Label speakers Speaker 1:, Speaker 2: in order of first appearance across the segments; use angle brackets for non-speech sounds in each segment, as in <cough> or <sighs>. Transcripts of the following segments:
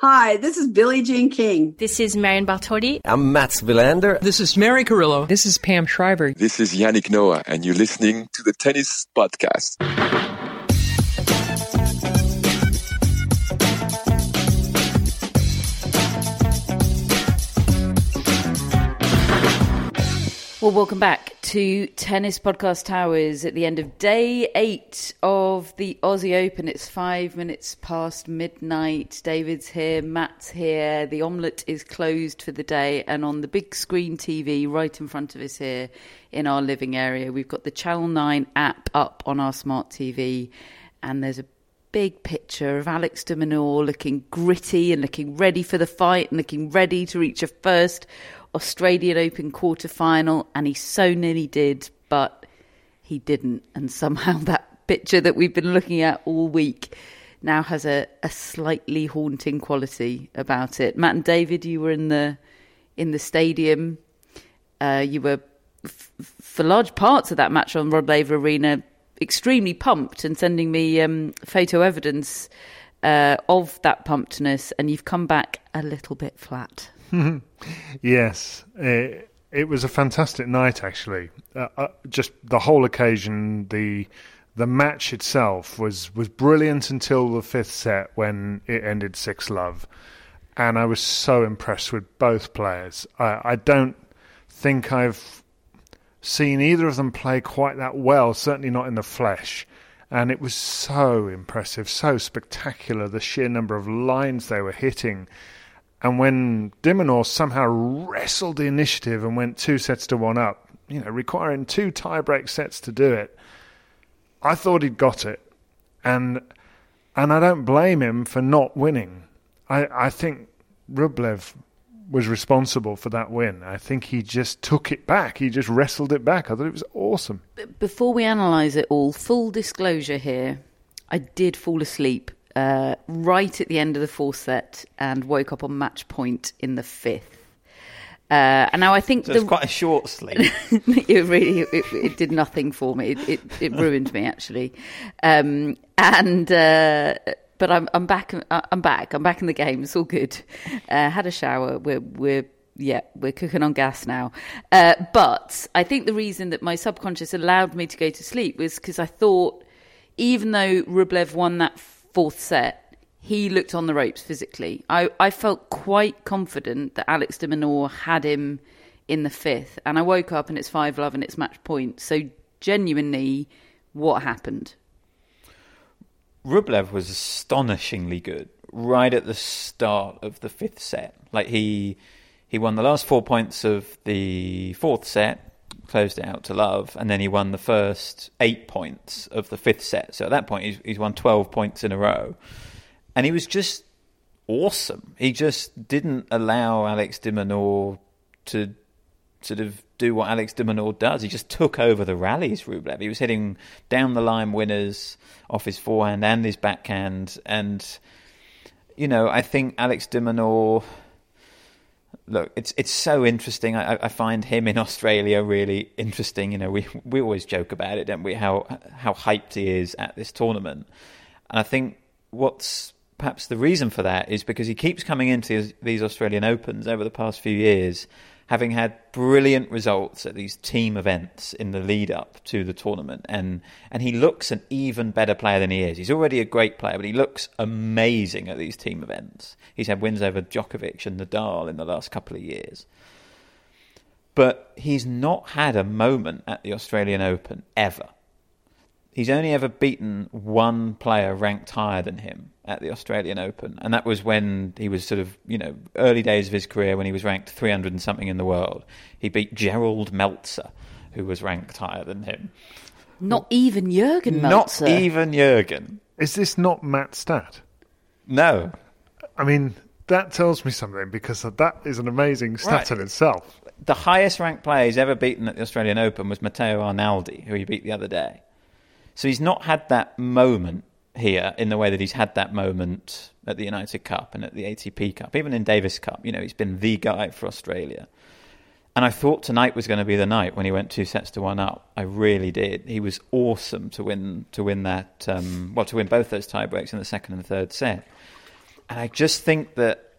Speaker 1: Hi, this is Billie Jean King.
Speaker 2: This is Marion Bartoli.
Speaker 3: I'm Mats Wilander.
Speaker 4: This is Mary Carillo.
Speaker 5: This is Pam Shriver.
Speaker 6: This is Yannick Noah, and you're listening to the Tennis Podcast.
Speaker 7: Well, welcome back to Tennis Podcast Towers at the end of day eight of the Aussie Open. It's five minutes past midnight. David's here, Matt's here. The omelette is closed for the day, and on the big screen TV right in front of us here in our living area, we've got the Channel 9 app up on our smart TV, and there's a big picture of Alex de Minaur looking gritty and looking ready for the fight and looking ready to reach a first Australian Open quarter final, and he so nearly did, but he didn't. And somehow <laughs> that picture that we've been looking at all week now has a, a slightly haunting quality about it. Matt and David, you were in the in the stadium. Uh, you were f- for large parts of that match on Rod Laver Arena extremely pumped and sending me um, photo evidence uh, of that pumpedness, and you've come back a little bit flat. <laughs>
Speaker 8: yes, it, it, was a fantastic night. Actually, uh, uh, just the whole occasion, the the match itself was was brilliant until the fifth set when it ended six love, and I was so impressed with both players. I, I don't think I've seen either of them play quite that well. Certainly not in the flesh. And it was so impressive, so spectacular, the sheer number of lines they were hitting and when de Minaur somehow wrestled the initiative and went two sets to one up, you know, requiring two tiebreak sets to do it, I thought he'd got it. And and I don't blame him for not winning. I, I think Rublev was responsible for that win. I think he just took it back. He just wrestled it back. I thought it was awesome.
Speaker 7: Before we analyse it all, full disclosure here, I did fall asleep uh, right at the end of the fourth set and woke up on match point in the fifth. Uh, and now I think
Speaker 9: so it's quite a short sleep. <laughs>
Speaker 7: it really it, it, did nothing for me. It it, it ruined me actually. Um, and uh, but I'm I'm back. I'm back. I'm back in the game. It's all good. Uh, had a shower. We're we're yeah, we're cooking on gas now. Uh, but I think the reason that my subconscious allowed me to go to sleep was because I thought, even though Rublev won that fourth set, he looked on the ropes physically. I, I felt quite confident that Alex de Minaur had him in the fifth. And I woke up and it's 5 love and it's match point. So, genuinely, what happened?
Speaker 9: Rublev was astonishingly good right at the start of the fifth set. Like he he won the last four points of the fourth set, closed it out to love, and then he won the first eight points of the fifth set. So at that point, he's, he's won 12 points in a row. And he was just awesome. He just didn't allow Alex de Minaur to sort of do what Alex de Minaur does. He just took over the rallies, Rublev. He was hitting down the line winners off his forehand and his backhand. And, you know, I think Alex de Minaur look, it's it's so interesting. I, I, find him in Australia really interesting. You know, we we always joke about it, don't we? How how hyped he is at this tournament, and I think what's perhaps the reason for that is because he keeps coming into these Australian Opens over the past few years having had brilliant results at these team events in the lead up to the tournament and and he looks an even better player than he is. He's already a great player, but he looks amazing at these team events. He's had wins over Djokovic and Nadal in the last couple of years. but he's not had a moment at the Australian Open ever. He's only ever beaten one player ranked higher than him at the Australian Open, and that was when he was sort of, you know, early days of his career when he was ranked 300 and something in the world. He beat Gerald Melzer, who was ranked higher than him.
Speaker 7: Not even Jurgen Melzer.
Speaker 9: Not even Jurgen.
Speaker 8: Is this not Matt Stat?
Speaker 9: No.
Speaker 8: I mean, that tells me something because that is an amazing stat
Speaker 9: Right.
Speaker 8: in itself.
Speaker 9: The highest ranked player he's ever beaten at the Australian Open was Matteo Arnaldi, who he beat the other day. So he's not had that moment here in the way that he's had that moment at the United Cup and at the ATP Cup, even in Davis Cup. You know, he's been the guy for Australia. And I thought tonight was going to be the night when he went two sets to one up. I really did. He was awesome to win to win that um, well to win both those tiebreaks in the second and third set. And I just think that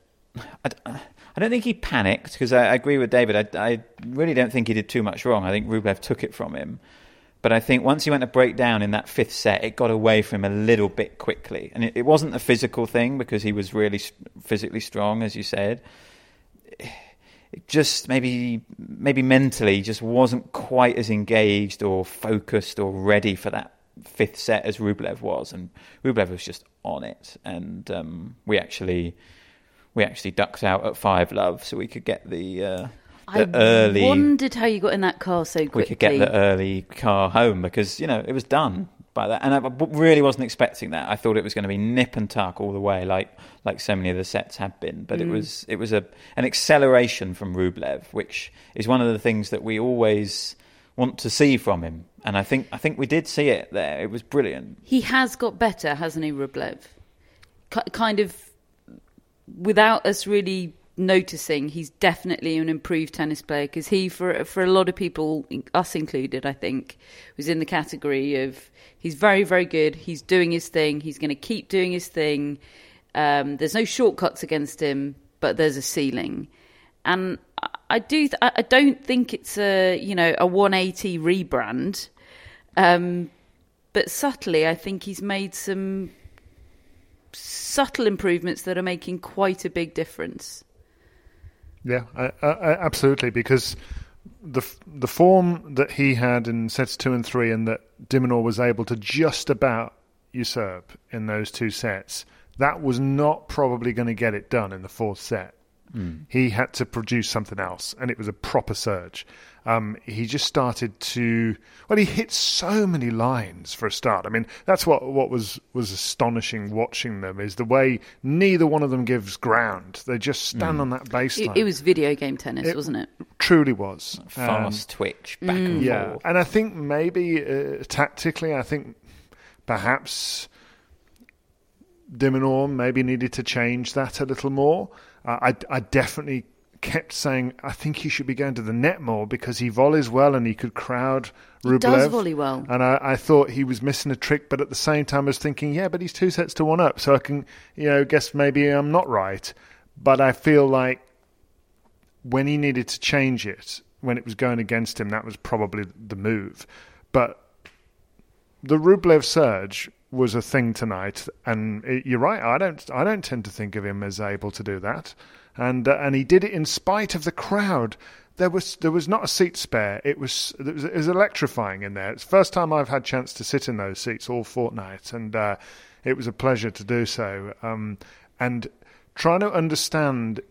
Speaker 9: I, I don't think he panicked because I, I agree with David. I, I really don't think he did too much wrong. I think Rublev took it from him. But I think once he went to break down in that fifth set, it got away from him a little bit quickly. And it, it wasn't the physical thing because he was really physically strong, as you said. It just maybe, maybe mentally, just wasn't quite as engaged or focused or ready for that fifth set as Rublev was. And Rublev was just on it. And um, we actually, we actually ducked out at five love so we could get the. Uh,
Speaker 7: I
Speaker 9: early
Speaker 7: wondered how you got in that car so quickly.
Speaker 9: we could get the early car home because you know it was done by that, and I really wasn't expecting that. I thought it was going to be nip and tuck all the way, like like so many of the sets had been. But it mm. was it was a an acceleration from Rublev, which is one of the things that we always want to see from him, and I think I think we did see it there. It was brilliant.
Speaker 7: He has got better, hasn't he, Rublev? Ki- kind of without us really noticing, he's definitely an improved tennis player because he, for for a lot of people, us included, I think, was in the category of he's very very good. He's doing his thing. He's going to keep doing his thing. Um, there's no shortcuts against him, but there's a ceiling, and I- do. I don't think it's a you know a 180 rebrand. Um, but subtly, I think he's made some subtle improvements that are making quite a big difference.
Speaker 8: Yeah, I, I, absolutely. Because the the form that he had in sets two and three, and that de Minaur was able to just about usurp in those two sets, that was not probably going to get it done in the fourth set. Hmm. He had to produce something else, and it was a proper surge. Um, he just started to well, he hit so many lines for a start. I mean, that's what what was was astonishing watching them is the way neither one of them gives ground. They just stand on that baseline.
Speaker 7: It, it was video game tennis,
Speaker 8: It-
Speaker 7: wasn't it?
Speaker 8: truly was Um,
Speaker 9: Fast twitch back and
Speaker 8: yeah,
Speaker 9: forth.
Speaker 8: and I think maybe uh, tactically, I think perhaps de Minaur maybe needed to change that a little more. Uh, I, I definitely kept saying I think he should be going to the net more because he volleys well and he could crowd
Speaker 7: He
Speaker 8: Rublev.
Speaker 7: does volley well.
Speaker 8: And I, I thought he was missing a trick, but at the same time, I was thinking, yeah, but he's two sets to one up, so I can, you know, guess maybe I'm not right. But I feel like when he needed to change it, when it was going against him, that was probably the move. But the Rublev surge was a thing tonight, and it, you're right. I don't, I don't tend to think of him as able to do that, and uh, and he did it in spite of the crowd. There was there was not a seat spare. It was it was, it was electrifying in there. It's the first time I've had chance to sit in those seats all fortnight, and uh, it was a pleasure to do so. Um, and trying to understand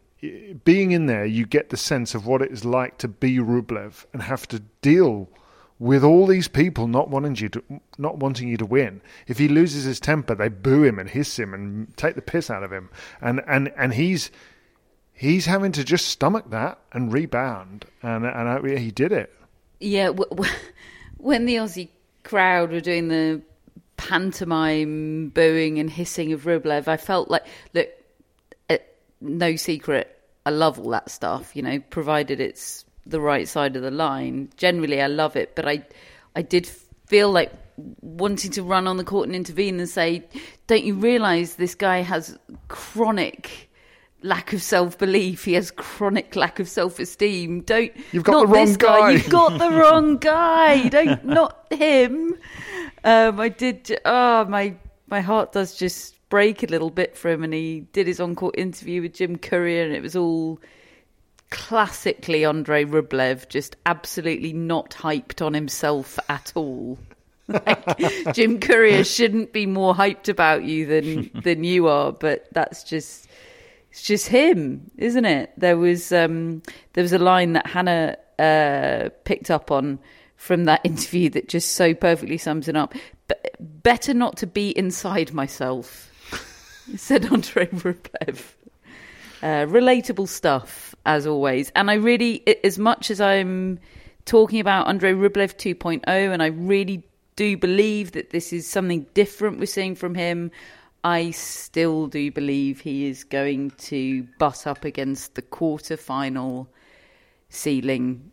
Speaker 8: being in there, you get the sense of what it is like to be Rublev and have to deal with all these people not wanting you to not wanting you to win. If he loses his temper, they boo him and hiss him and take the piss out of him. And and and he's he's having to just stomach that and rebound. And and I, he did it.
Speaker 7: Yeah, w- w- when the Aussie crowd were doing the pantomime booing and hissing of Rublev, I felt like, look, uh, no secret, I love all that stuff, you know, provided it's the right side of the line. Generally, I love it, but I, I did feel like wanting to run on the court and intervene and say, don't you realise this guy has chronic lack of self belief. He has chronic lack of self esteem. Don't
Speaker 8: You've got the wrong
Speaker 7: guy.
Speaker 8: guy.
Speaker 7: You've got the wrong guy. Don't <laughs> not him. Um, I did. Oh my my heart does just break a little bit for him. And he did his on court interview with Jim Courier, and it was all classically Andrey Rublev, just absolutely not hyped on himself at all. <laughs> Like, Jim Courier shouldn't be more hyped about you than than you are, but that's just it's just him, isn't it? There was um, there was a line that Hannah uh, picked up on from that <laughs> interview that just so perfectly sums it up. But better not to be inside myself, <laughs> said Andrey Rublev. Uh, relatable stuff as always, and I really, as much as I'm talking about Andrey Rublev 2.0, and I really do believe that this is something different we're seeing from him. I still do believe he is going to butt up against the quarter final ceiling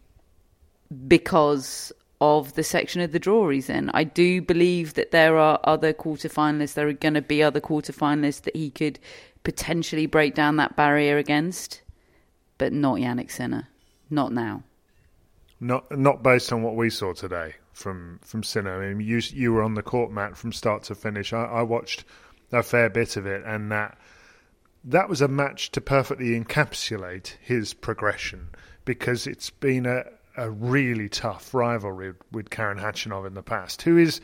Speaker 7: because of the section of the draw he's in. I do believe that there are other quarterfinalists, there are going to be other quarterfinalists that he could potentially break down that barrier against, but not Jannik Sinner. Not now.
Speaker 8: Not not based on what we saw today from from Sinner. I mean, you you were on the court, Matt, from start to finish. I, I watched a fair bit of it, and that that was a match to perfectly encapsulate his progression because it's been a a really tough rivalry with Karen Khachanov in the past, who is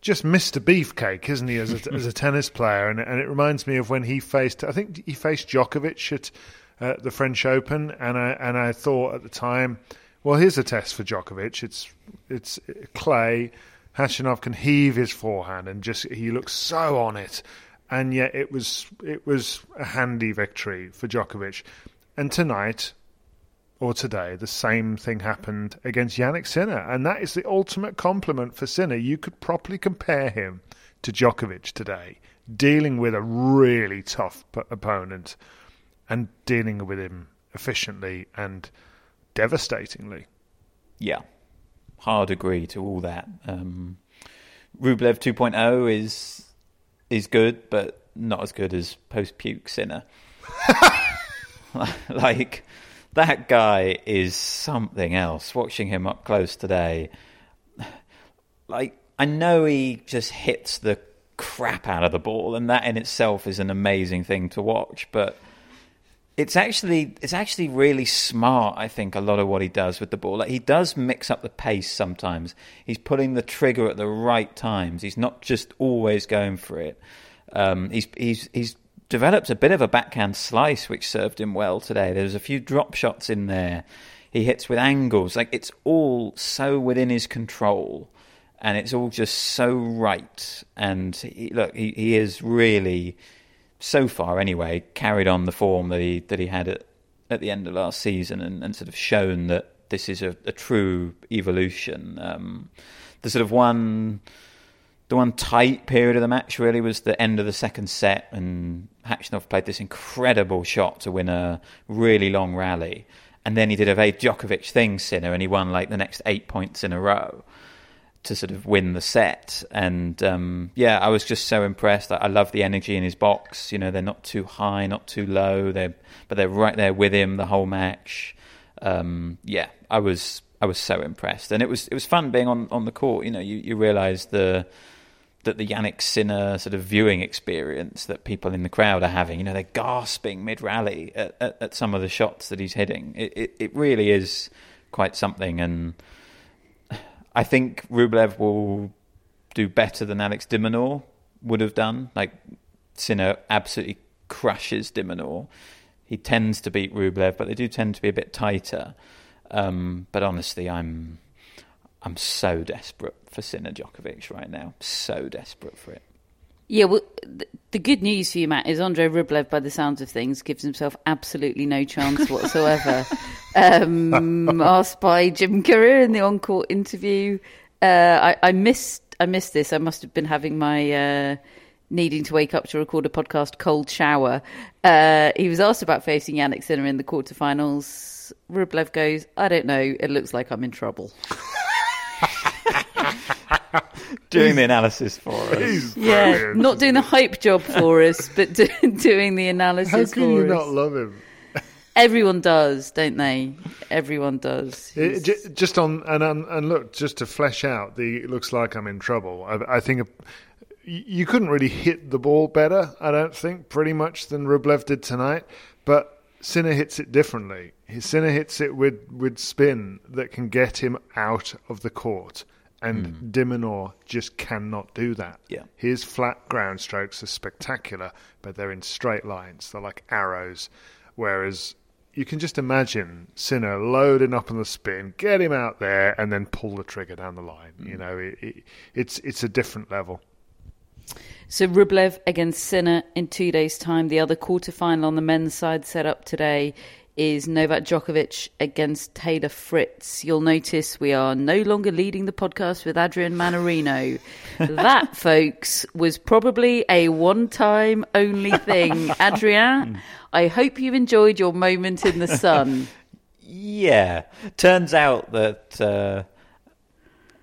Speaker 8: just Mr. Beefcake, isn't he, as a, as a <laughs> tennis player? And, and it reminds me of when he faced, I think he faced Djokovic at uh, the French Open, and I and I thought at the time, well, here's a test for Djokovic. It's it's clay. Khachanov can heave his forehand, and just he looks so on it, and yet it was it was a handy victory for Djokovic. And tonight, or today, the same thing happened against Jannik Sinner, and that is the ultimate compliment for Sinner. You could properly compare him to Djokovic today, dealing with a really tough opponent and dealing with him efficiently and devastatingly.
Speaker 9: Yeah, hard agree to all that. Um, Rublev 2.0 is is good, but not as good as post puke Sinner. <laughs> like that guy is something else. Watching him up close today, like I know he just hits the crap out of the ball, and that in itself is an amazing thing to watch. But it's actually it's actually really smart. I think a lot of what he does with the ball, like he does mix up the pace sometimes. He's pulling the trigger at the right times. He's not just always going for it. Um, he's he's he's developed a bit of a backhand slice, which served him well today. There's a few drop shots in there. He hits with angles. Like it's all so within his control, and it's all just so right. And he, look, he, he is really, so far anyway, carried on the form that he that he had at at the end of last season, and, and sort of shown that this is a, a true evolution. Um, the sort of one the one tight period of the match really was the end of the second set, and Khachanov played this incredible shot to win a really long rally. And then he did a very Djokovic thing, Sinner, and he won like the next eight points in a row to sort of win the set. And um, yeah, I was just so impressed. I, I love the energy in his box. You know, they're not too high, not too low. They're but they're right there with him the whole match. Um, yeah, I was I was so impressed, and it was it was fun being on, on the court. You know, you, you realise the that the Jannik Sinner sort of viewing experience that people in the crowd are having. You know, they're gasping mid rally at, at, at, some of the shots that he's hitting. It, it, it, really is quite something. And I think Rublev will do better than Alex de Minaur would have done. Like, Sinner absolutely crushes de Minaur. He tends to beat Rublev, but they do tend to be a bit tighter. Um, but honestly, I'm I'm so desperate for Sinner Djokovic right now. So desperate for it.
Speaker 7: Yeah, well, the good news for you, Matt, is Andrey Rublev, by the sounds of things, gives himself absolutely no chance whatsoever. <laughs> um, asked by Jim Courier in the on-court interview, uh, I, I, missed I missed this. I must have been having my uh, needing to wake up to record a podcast cold shower. Uh, he was asked about facing Jannik Sinner in the quarterfinals. Rublev goes, "I don't know. It looks like I'm in trouble." <laughs> <laughs>
Speaker 9: doing the analysis for us.
Speaker 7: Yeah, not doing the hype job for us, but do, <laughs> doing the analysis.
Speaker 8: How can you
Speaker 7: us.
Speaker 8: not love him?
Speaker 7: Everyone does, don't they? Everyone does.
Speaker 8: It, just on and and look, just to flesh out the. It looks like I'm in trouble. I, I think you couldn't really hit the ball better. I don't think pretty much than Rublev did tonight, but Sinner hits it differently. Sinner hits it with, with spin that can get him out of the court, and mm. de just cannot do that.
Speaker 9: Yeah.
Speaker 8: His flat ground strokes are spectacular, but they're in straight lines. They're like arrows. Whereas you can just imagine Sinner loading up on the spin, get him out there, and then pull the trigger down the line. Mm. You know, it, it, it's it's a different level.
Speaker 7: So Rublev against Sinner in two days' time. The other quarterfinal on the men's side set up today is Novak Djokovic against Taylor Fritz. You'll notice we are no longer leading the podcast with Adrian Mannarino. <laughs> that, folks, was probably a one time only thing. <laughs> Adrian, I hope you've enjoyed your moment in the sun. <laughs>
Speaker 9: yeah. Turns out that. Uh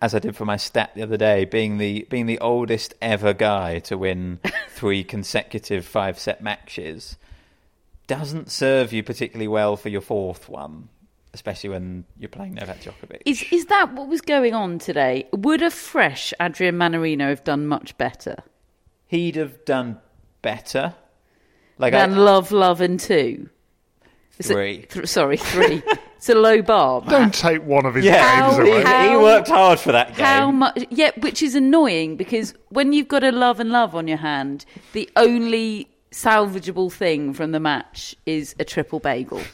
Speaker 9: as I did for my stat the other day, being the being the oldest ever guy to win three consecutive five set matches doesn't serve you particularly well for your fourth one, especially when you're playing Novak Djokovic.
Speaker 7: Is is that what was going on today? Would a fresh Adrian Mannarino have done much better?
Speaker 9: He'd have done better.
Speaker 7: Like than I, Love, Love and Two.
Speaker 9: Three.
Speaker 7: Th- sorry, three. <laughs> It's a low bar.
Speaker 8: Don't take one of his yeah, games
Speaker 9: away. How, he worked hard for that game.
Speaker 7: How much? Yeah, which is annoying because when you've got a love and love on your hand, the only salvageable thing from the match is a triple bagel. <laughs>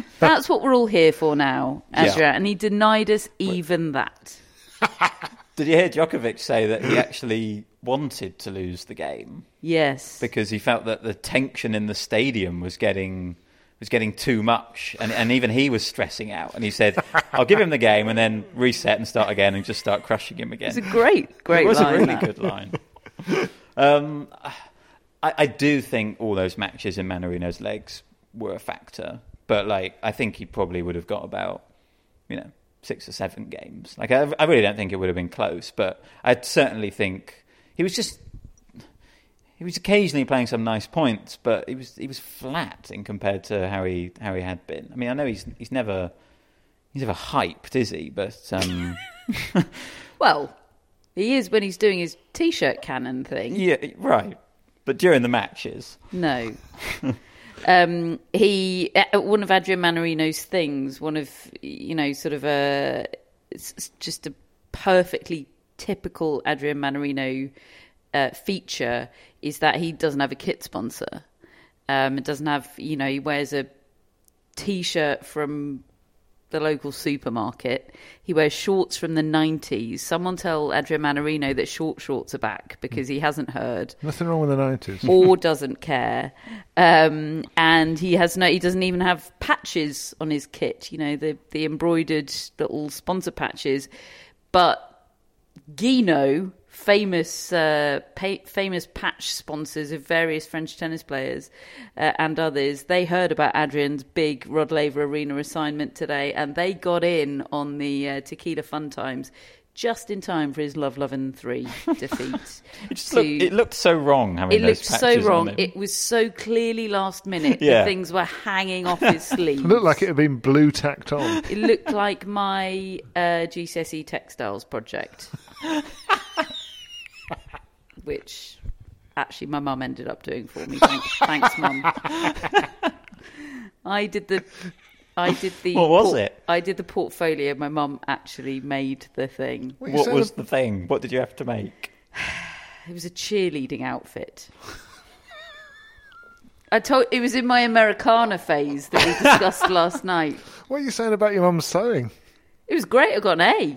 Speaker 7: <laughs> That's what we're all here for now, Ezra, yeah. and he denied us even that. <laughs>
Speaker 9: Did you hear Djokovic say that he actually wanted to lose the game?
Speaker 7: Yes.
Speaker 9: Because he felt that the tension in the stadium was getting was getting too much, and, and even he was stressing out. And he said, "I'll give him the game and then reset and start again and just start crushing him again."
Speaker 7: It's a great, great.
Speaker 9: It was
Speaker 7: line,
Speaker 9: a really
Speaker 7: that.
Speaker 9: good line. um, I, I, do think all those matches in Mannarino's legs were a factor, but like I think he probably would have got about, you know, six or seven games. Like I, I really don't think it would have been close, but I certainly think he was just he was occasionally playing some nice points, but he was he was flat in compared to how he how he had been. I mean, I know he's he's never he's never hyped, is he? But um... <laughs>
Speaker 7: well, he is when he's doing his t-shirt cannon thing.
Speaker 9: Yeah, right. But during the matches,
Speaker 7: no. <laughs> um, he uh, one of Adrian Mannarino's things, one of you know, sort of a just a perfectly typical Adrian Mannarino uh, feature is that he doesn't have a kit sponsor. Um, it doesn't have, you know, he wears a t-shirt from the local supermarket. He wears shorts from the 90s. Someone tell Adrian Mannarino that short shorts are back because he hasn't heard.
Speaker 8: Nothing wrong with the 90s.
Speaker 7: or doesn't care. Um, and he has no, he doesn't even have patches on his kit, you know, the, the embroidered little sponsor patches. But Guino famous uh, pa- famous patch sponsors of various French tennis players uh, and others. They heard about Adrian's big Rod Laver Arena assignment today, and they got in on the uh, Tequila Fun Times just in time for his Love Lovin' Three <laughs> defeat.
Speaker 9: it, to, looked, it, looked, so wrong.
Speaker 7: it looked so wrong. It was so clearly last minute. yeah. things were hanging off his <laughs> sleeve.
Speaker 8: it looked like it had been blue tacked on.
Speaker 7: It looked like my uh, GCSE textiles project <laughs> which actually my mum ended up doing for me. Thanks, thanks mum. <laughs> I did the. I did the.
Speaker 9: What was it?
Speaker 7: I did the portfolio. My mum actually made the thing.
Speaker 9: What, what was the thing? What did you have to make? <sighs>
Speaker 7: it was a cheerleading outfit. I told it was in my Americana phase that we discussed last night. <laughs>
Speaker 8: What are you saying about your mum's sewing?
Speaker 7: It was great. I got an A.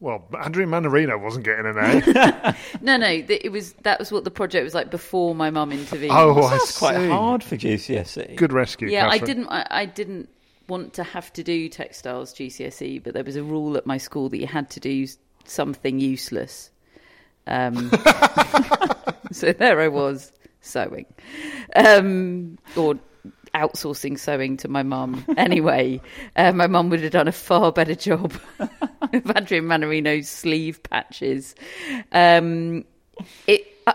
Speaker 8: Well, Andrew Mannarino wasn't getting an A. <laughs>
Speaker 7: no, no, it was that was what the project was like before my mum intervened.
Speaker 8: Oh, I
Speaker 9: That's
Speaker 8: see.
Speaker 9: quite hard for GCSE.
Speaker 8: Good rescue.
Speaker 7: Yeah,
Speaker 8: Catherine.
Speaker 7: I didn't. I, I, didn't want to have to do textiles GCSE, but there was a rule at my school that you had to do something useless. Um, <laughs> so there I was sewing, um, or outsourcing sewing to my mum. Anyway, <laughs> uh, my mum would have done a far better job <laughs> of Adrian Mannarino's sleeve patches. Um, it, uh,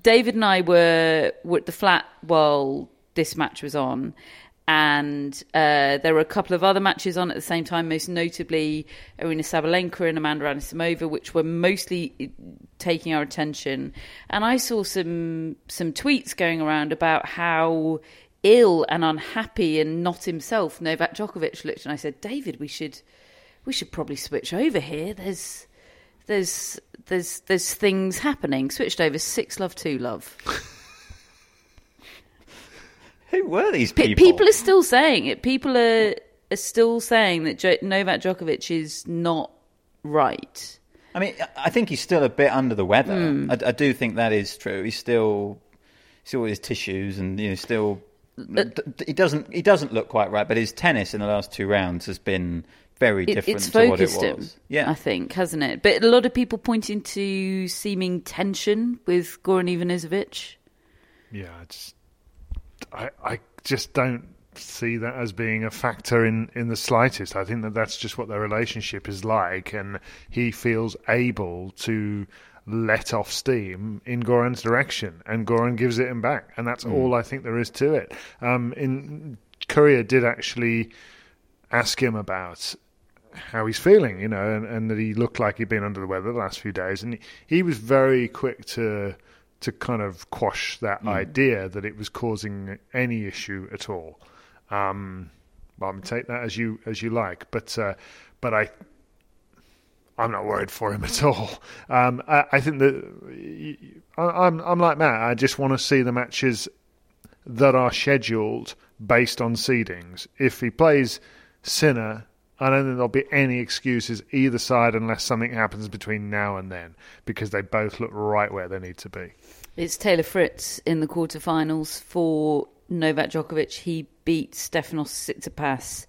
Speaker 7: David and I were, were at the flat while this match was on. And uh, there were a couple of other matches on at the same time, most notably Aryna Sabalenka and Amanda Anisimova, which were mostly taking our attention. And I saw some some tweets going around about how ill and unhappy and not himself Novak Djokovic looked, and I said, David, we should we should probably switch over here. There's there's there's there's things happening. Switched over six love two love. <laughs>
Speaker 9: Who were these
Speaker 7: P-
Speaker 9: people?
Speaker 7: people are still saying it. People are are still saying that jo- Novak Djokovic is not right.
Speaker 9: I mean, I think he's still a bit under the weather.
Speaker 7: Hmm.
Speaker 9: I, I do think that is true. He's still, still with his tissues, and you know, still. D- d- he doesn't. He doesn't look quite right. But his tennis in the last two rounds has been very
Speaker 7: It,
Speaker 9: different
Speaker 7: it's
Speaker 9: to what it
Speaker 7: focused
Speaker 9: was.
Speaker 7: him,
Speaker 9: Yeah,
Speaker 7: I think, hasn't it? But a lot of people pointing to seeming tension with Goran Ivanisevic.
Speaker 8: Yeah, I just, I, I just don't see that as being a factor in, in the slightest. I think that that's just what their relationship is like, and he feels able to let off steam in Goran's direction, and Goran gives it him back, and that's all I think there is to it. Um, Jim Courier did actually ask him about how he's feeling, you know, and, and that he looked like he'd been under the weather the last few days, and he, he was very quick to to kind of quash that idea that it was causing any issue at all. Um, well, I mean, take that as you as you like, but uh, but I I'm not worried for him at all. Um, I, I think that I, I'm I'm like Matt. I just want to see the matches that are scheduled based on seedings. If he plays Sinner, I don't think there'll be any excuses either side unless something happens between now and then, because they both look right where they need to be.
Speaker 7: It's Taylor Fritz in the quarterfinals for Novak Djokovic. He beat Stefanos Tsitsipas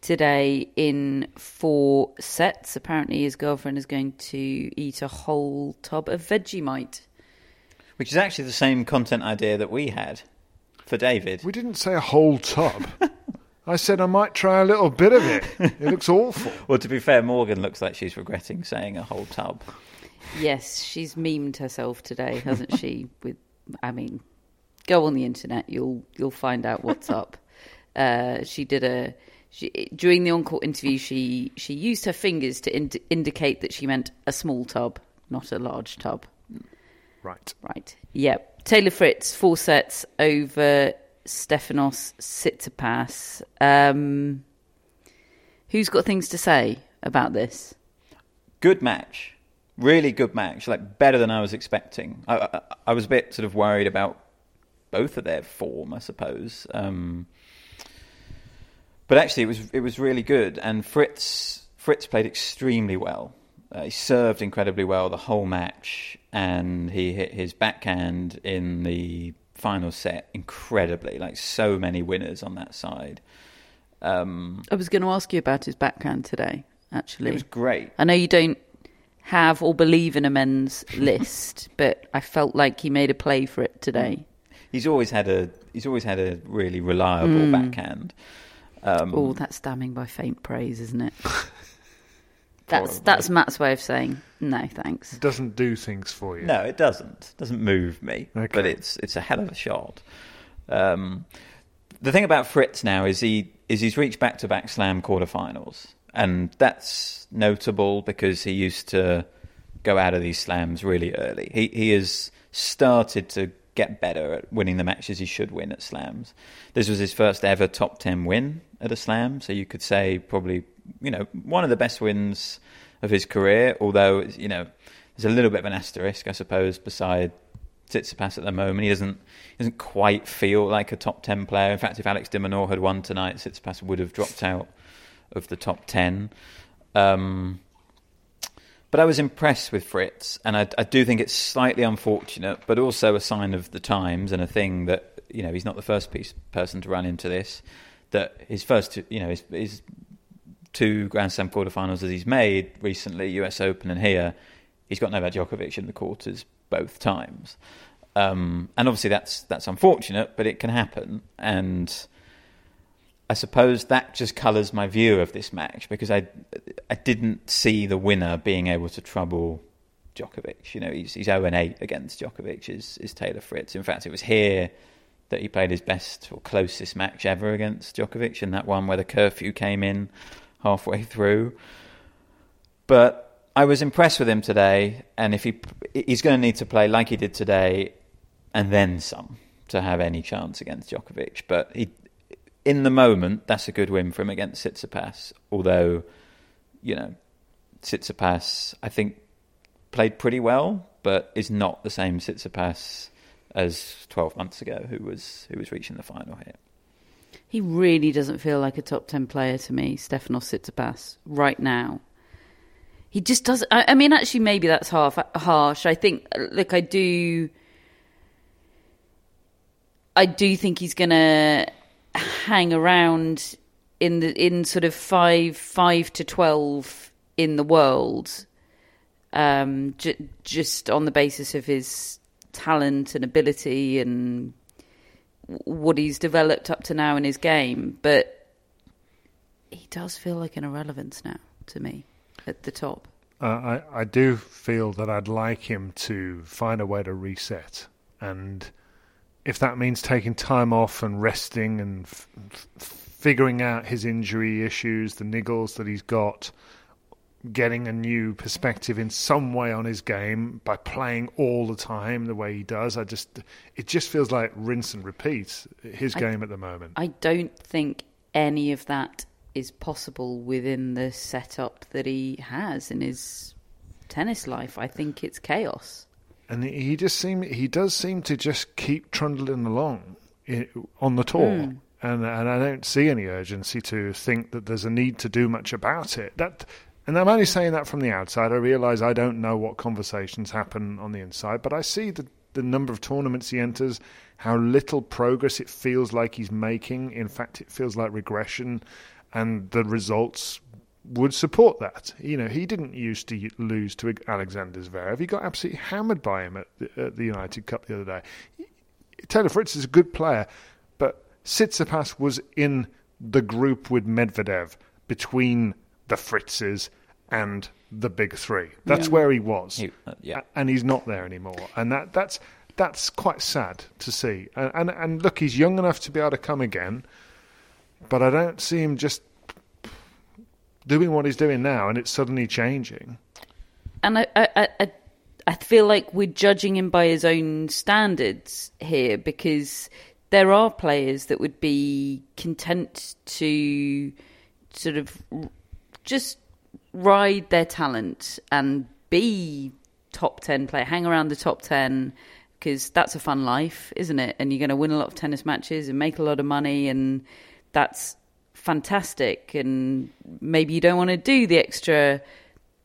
Speaker 7: today in four sets. Apparently, his girlfriend is going to eat a whole tub of Vegemite.
Speaker 9: which is actually the same content idea that we had for David.
Speaker 8: We didn't say a whole tub. I said I might try a little bit of it. It looks awful. <laughs>
Speaker 9: Well, to be fair, Morgan looks like she's regretting saying a whole tub.
Speaker 7: Yes, she's memed herself today, hasn't she? <laughs> With, I mean, go on the internet, you'll you'll find out what's up. Uh, she did a she, during the on-court interview. She she used her fingers to ind- indicate that she meant a small tub, not a large tub.
Speaker 8: Right.
Speaker 7: Right. Yep. Taylor Fritz four sets over Stefanos Tsitsipas. Um, who's got things to say about this?
Speaker 9: Good match, really good match. Like better than I was expecting. I, I, I was a bit sort of worried about both of their form, I suppose. Um, but actually, it was it was really good, and Fritz Fritz played extremely well. Uh, he served incredibly well the whole match, and he hit his backhand in the final set incredibly. Like so many winners on that side. Um,
Speaker 7: I was going to ask you about his backhand today. Actually,
Speaker 9: it was great.
Speaker 7: I know you don't have or believe in a men's <laughs> list, but I felt like he made a play for it today.
Speaker 9: He's always had a he's always had a really reliable backhand. Um,
Speaker 7: Oh, that's damning by faint praise, isn't it? <laughs> that's
Speaker 9: Probably.
Speaker 7: that's Matt's way of saying no, thanks.
Speaker 8: It doesn't do things for you.
Speaker 9: No, it doesn't. It doesn't move me.
Speaker 8: Okay.
Speaker 9: But it's it's a hell of a shot. Um, the thing about Fritz now is he is he's reached back to back slam quarterfinals. And that's notable because he used to go out of these slams really early. He he has started to get better at winning the matches he should win at slams. This was his first ever top 10 win at a slam, so you could say probably, you know, one of the best wins of his career, although, you know, there's a little bit of an asterisk, I suppose, beside Tsitsipas at the moment. He doesn't he doesn't quite feel like a top 10 player. In fact, if Alex de Minaur had won tonight, Tsitsipas would have dropped out of the top 10. Um, but I was impressed with Fritz, and I, I do think it's slightly unfortunate, but also a sign of the times and a thing that you know he's not the first piece, person to run into this. That his first, two, you know, his, his two Grand Slam quarterfinals that he's made recently, U.S. Open and here, he's got Novak Djokovic in the quarters both times, um, and obviously that's that's unfortunate, but it can happen, and I suppose that just colours my view of this match because I I didn't see the winner being able to trouble Djokovic. You know, he's he's zero and eight against Djokovic. Is is Taylor Fritz? In fact, it was here that he played his best or closest match ever against Djokovic in that one where the curfew came in halfway through. But I was impressed with him today, and if he he's going to need to play like he did today, and then some to have any chance against Djokovic. But he, in the moment, that's a good win for him against Tsitsipas. Although, you know, Tsitsipas, I think, played pretty well, but is not the same Tsitsipas as 12 months ago, who was who was reaching the final here.
Speaker 7: He really doesn't feel like a top 10 player to me, Stefanos Tsitsipas, right now. He just doesn't. I, I mean, actually, maybe that's half harsh. I think, look, I do. I do think he's going to hang around in the in sort of five five to twelve in the world, um, j- just on the basis of his talent and ability and what he's developed up to now in his game. But he does feel like an irrelevance now to me at the top.
Speaker 8: Uh, I I do feel that I'd like him to find a way to reset, and if that means taking time off and resting and f- f- figuring out his injury issues, the niggles that he's got, getting a new perspective in some way on his game by playing all the time the way he does. I just it just feels like rinse and repeat his
Speaker 7: I-
Speaker 8: game at the moment.
Speaker 7: I don't think any of that is possible within the setup that he has in his tennis life. I think it's chaos.
Speaker 8: and he just seem he does seem to just keep trundling along on the tour.
Speaker 7: Hmm.
Speaker 8: And and I don't see any urgency to think that there's a need to do much about it. That and I'm only saying that from the outside. I realise I don't know what conversations happen on the inside, but I see the the number of tournaments he enters, how little progress it feels like he's making. In fact, it feels like regression, and the results would support that. You know, he didn't used to lose to Alexander Zverev. He got absolutely hammered by him at the, at the United Cup the other day. Taylor Fritz is a good player, but Tsitsipas was in the group with Medvedev between the Fritzes and the big three. That's where he was,
Speaker 9: He- uh, yeah.
Speaker 8: And he's not there anymore. And that that's that's quite sad to see. And, and and look, he's young enough to be able to come again, but I don't see him just doing what he's doing now, and it's suddenly changing.
Speaker 7: and I, I, I, I feel like we're judging him by his own standards here because there are players that would be content to sort of just ride their talent and be top 10 player, hang around the top 10 because that's a fun life, isn't it? And you're going to win a lot of tennis matches and make a lot of money, and that's fantastic. And maybe you don't want to do the extra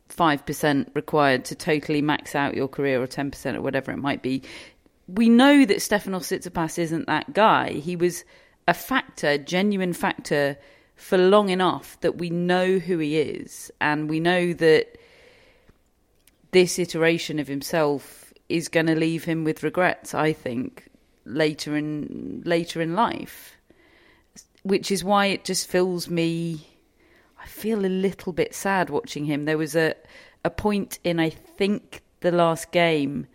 Speaker 7: 5% required to totally max out your career or 10% or whatever it might be. We know that Stefanos Tsitsipas isn't that guy. He was a factor, genuine factor for long enough that we know who he is and we know that this iteration of himself is going to leave him with regrets, I think, later in later in life. Which is why it just fills me I feel a little bit sad watching him. There was a a point in I think the last game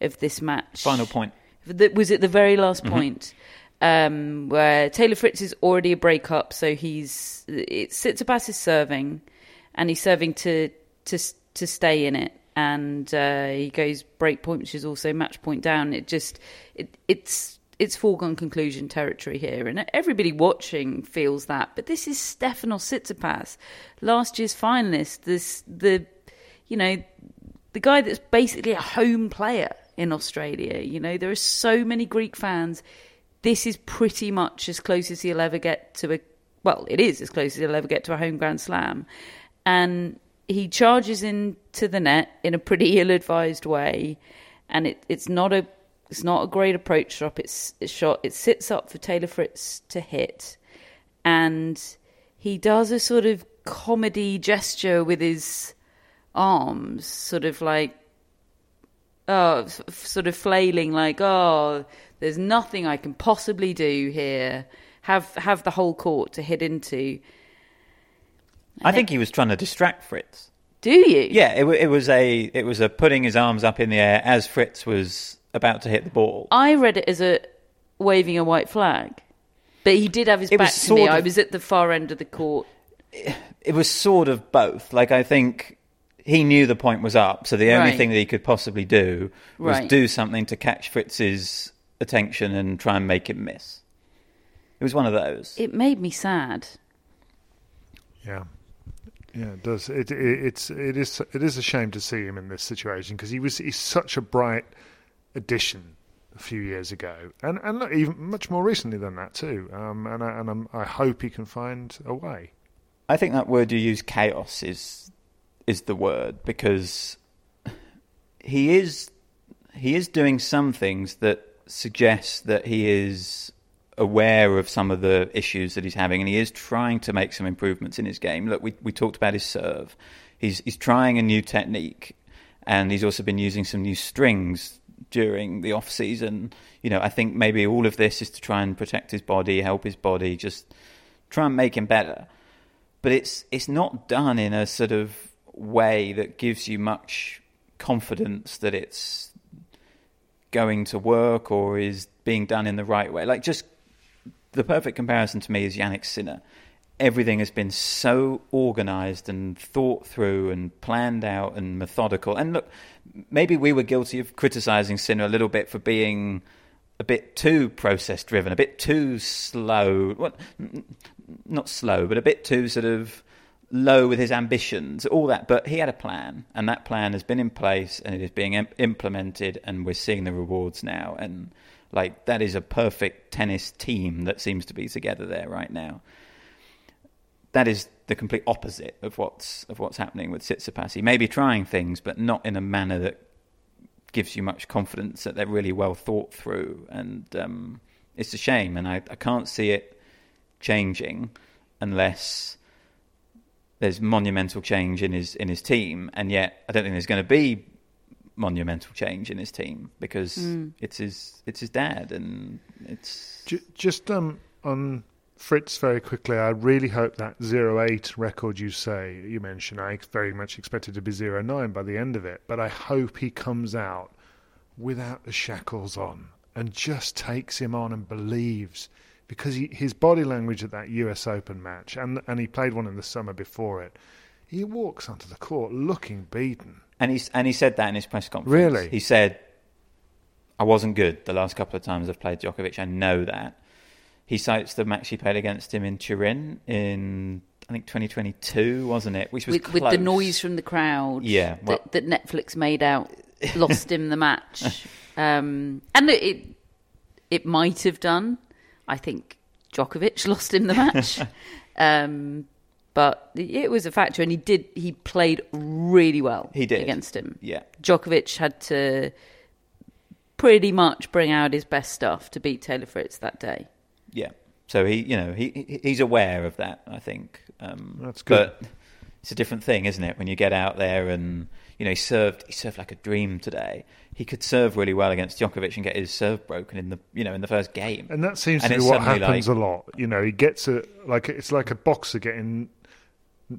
Speaker 7: of this match.
Speaker 9: Final point.
Speaker 7: That was at the very last mm-hmm. point, um, where Taylor Fritz is already a breakup, so he's it Tsitsipas is serving, and he's serving to to to stay in it, and uh, he goes break point, which is also match point down. It just it it's it's foregone conclusion territory here, and everybody watching feels that. But this is Stefanos Tsitsipas, last year's finalist. This the you know the guy that's basically a home player in Australia. You know, there are so many Greek fans. This is pretty much as close as he'll ever get to a. Well, it is as close as he'll ever get to a home Grand Slam, and he charges into the net in a pretty <laughs> ill-advised way, and it, it's not a it's not a great approach shot. It's, it's shot. It sits up for Taylor Fritz to hit, and he does a sort of comedy gesture with his arms, sort of like oh, sort of flailing, like oh, there's nothing I can possibly do here. Have have the whole court to hit into.
Speaker 9: I think he was trying to distract Fritz.
Speaker 7: Do you?
Speaker 9: Yeah, it, it was a it was a putting his arms up in the air as Fritz was about to hit the ball.
Speaker 7: I read it as a waving a white flag, but he did have his
Speaker 9: It
Speaker 7: back to me.
Speaker 9: sort
Speaker 7: I was at the far end of the court.
Speaker 9: It was sort of both. Like I think he knew the point was up, so the only
Speaker 7: Right.
Speaker 9: thing that he could possibly do was
Speaker 7: Right.
Speaker 9: do something to catch Fritz's attention and try and make him miss. It was one of those.
Speaker 7: It made me sad.
Speaker 8: Yeah, yeah, it does. It, it it's it is it is a shame to see him in this situation because he was he's such a bright addition a few years ago, and and look, even much more recently than that too. Um, and I, and I'm, I hope he can find a way.
Speaker 9: I think that word you use, chaos, is is the word because he is he is doing some things that suggest that he is aware of some of the issues that he's having, and he is trying to make some improvements in his game. Look, we we talked about his serve. He's he's trying a new technique, and he's also been using some new strings during the off season. You know, I think maybe all of this is to try and protect his body, help his body, just try and make him better. But it's it's not done in a sort of way that gives you much confidence that it's going to work or is being done in the right way. Like just the perfect comparison to me is Jannik Sinner. Everything has been so organized and thought through and planned out and methodical. And look, maybe we were guilty of criticizing Sinner a little bit for being a bit too process driven, a bit too slow. Well, not slow, but a bit too sort of low with his ambitions, all that. But he had a plan, and that plan has been in place, and it is being imp- implemented, and we're seeing the rewards now. And like that is a perfect tennis team that seems to be together there right now. That is the complete opposite of what's of what's happening with Tsitsipas. He may be trying things, but not in a manner that gives you much confidence that they're really well thought through. And um, it's a shame, and I, I can't see it changing unless there's monumental change in his in his team, and yet I don't think there's going to be monumental change in his team because mm. it's his it's his dad, and it's
Speaker 8: just um, on Fritz very quickly. I really hope that zero eight record you say you mentioned. I very much expected to be zero nine by the end of it, but I hope he comes out without the shackles on and just takes him on and believes because he, his body language at that US Open match, and and he played one in the summer before it, he walks onto the court looking beaten.
Speaker 9: And he's and he said that in his press conference.
Speaker 8: Really,
Speaker 9: he said, "I wasn't good the last couple of times I've played Djokovic. I know that." He cites the match he played against him in Turin in I think 2022, wasn't it? Which was
Speaker 7: with, with the noise from the crowd.
Speaker 9: Yeah,
Speaker 7: well, that, that, Netflix made out lost him the match, <laughs> um, and it it might have done I think Djokovic <laughs> lost him the match. <laughs> um, but it was a factor, and he did. He played really well.
Speaker 9: He did
Speaker 7: against him.
Speaker 9: Yeah,
Speaker 7: Djokovic had to pretty much bring out his best stuff to beat Taylor Fritz that day.
Speaker 9: Yeah, so he, you know, he he's aware of that. I think
Speaker 8: um, that's good.
Speaker 9: But it's a different thing, isn't it? When you get out there and you know he served he served like a dream today he could serve really well against Djokovic and get his serve broken in the you know in the first game.
Speaker 8: And that seems and to be what happens like, a lot. You know, he gets a like it's like a boxer getting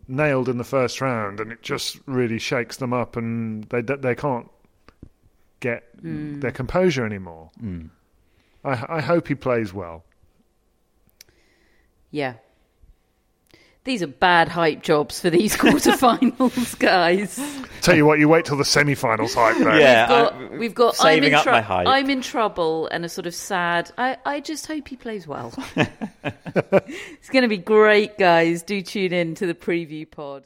Speaker 8: nailed in the first round, and it just really shakes them up, and they they can't get mm. their composure anymore.
Speaker 9: Mm.
Speaker 8: I I hope he plays well.
Speaker 7: Yeah, these are bad hype jobs for these <laughs> quarterfinals, guys.
Speaker 8: Tell you what, you wait till the semi-finals hype. Though.
Speaker 9: Yeah,
Speaker 7: we've got, we've got saving I'm in up my hype. I'm in trouble, and a sort of sad. I, I just hope he plays well. <laughs> it's going to be great, guys. Do tune in to the preview pod.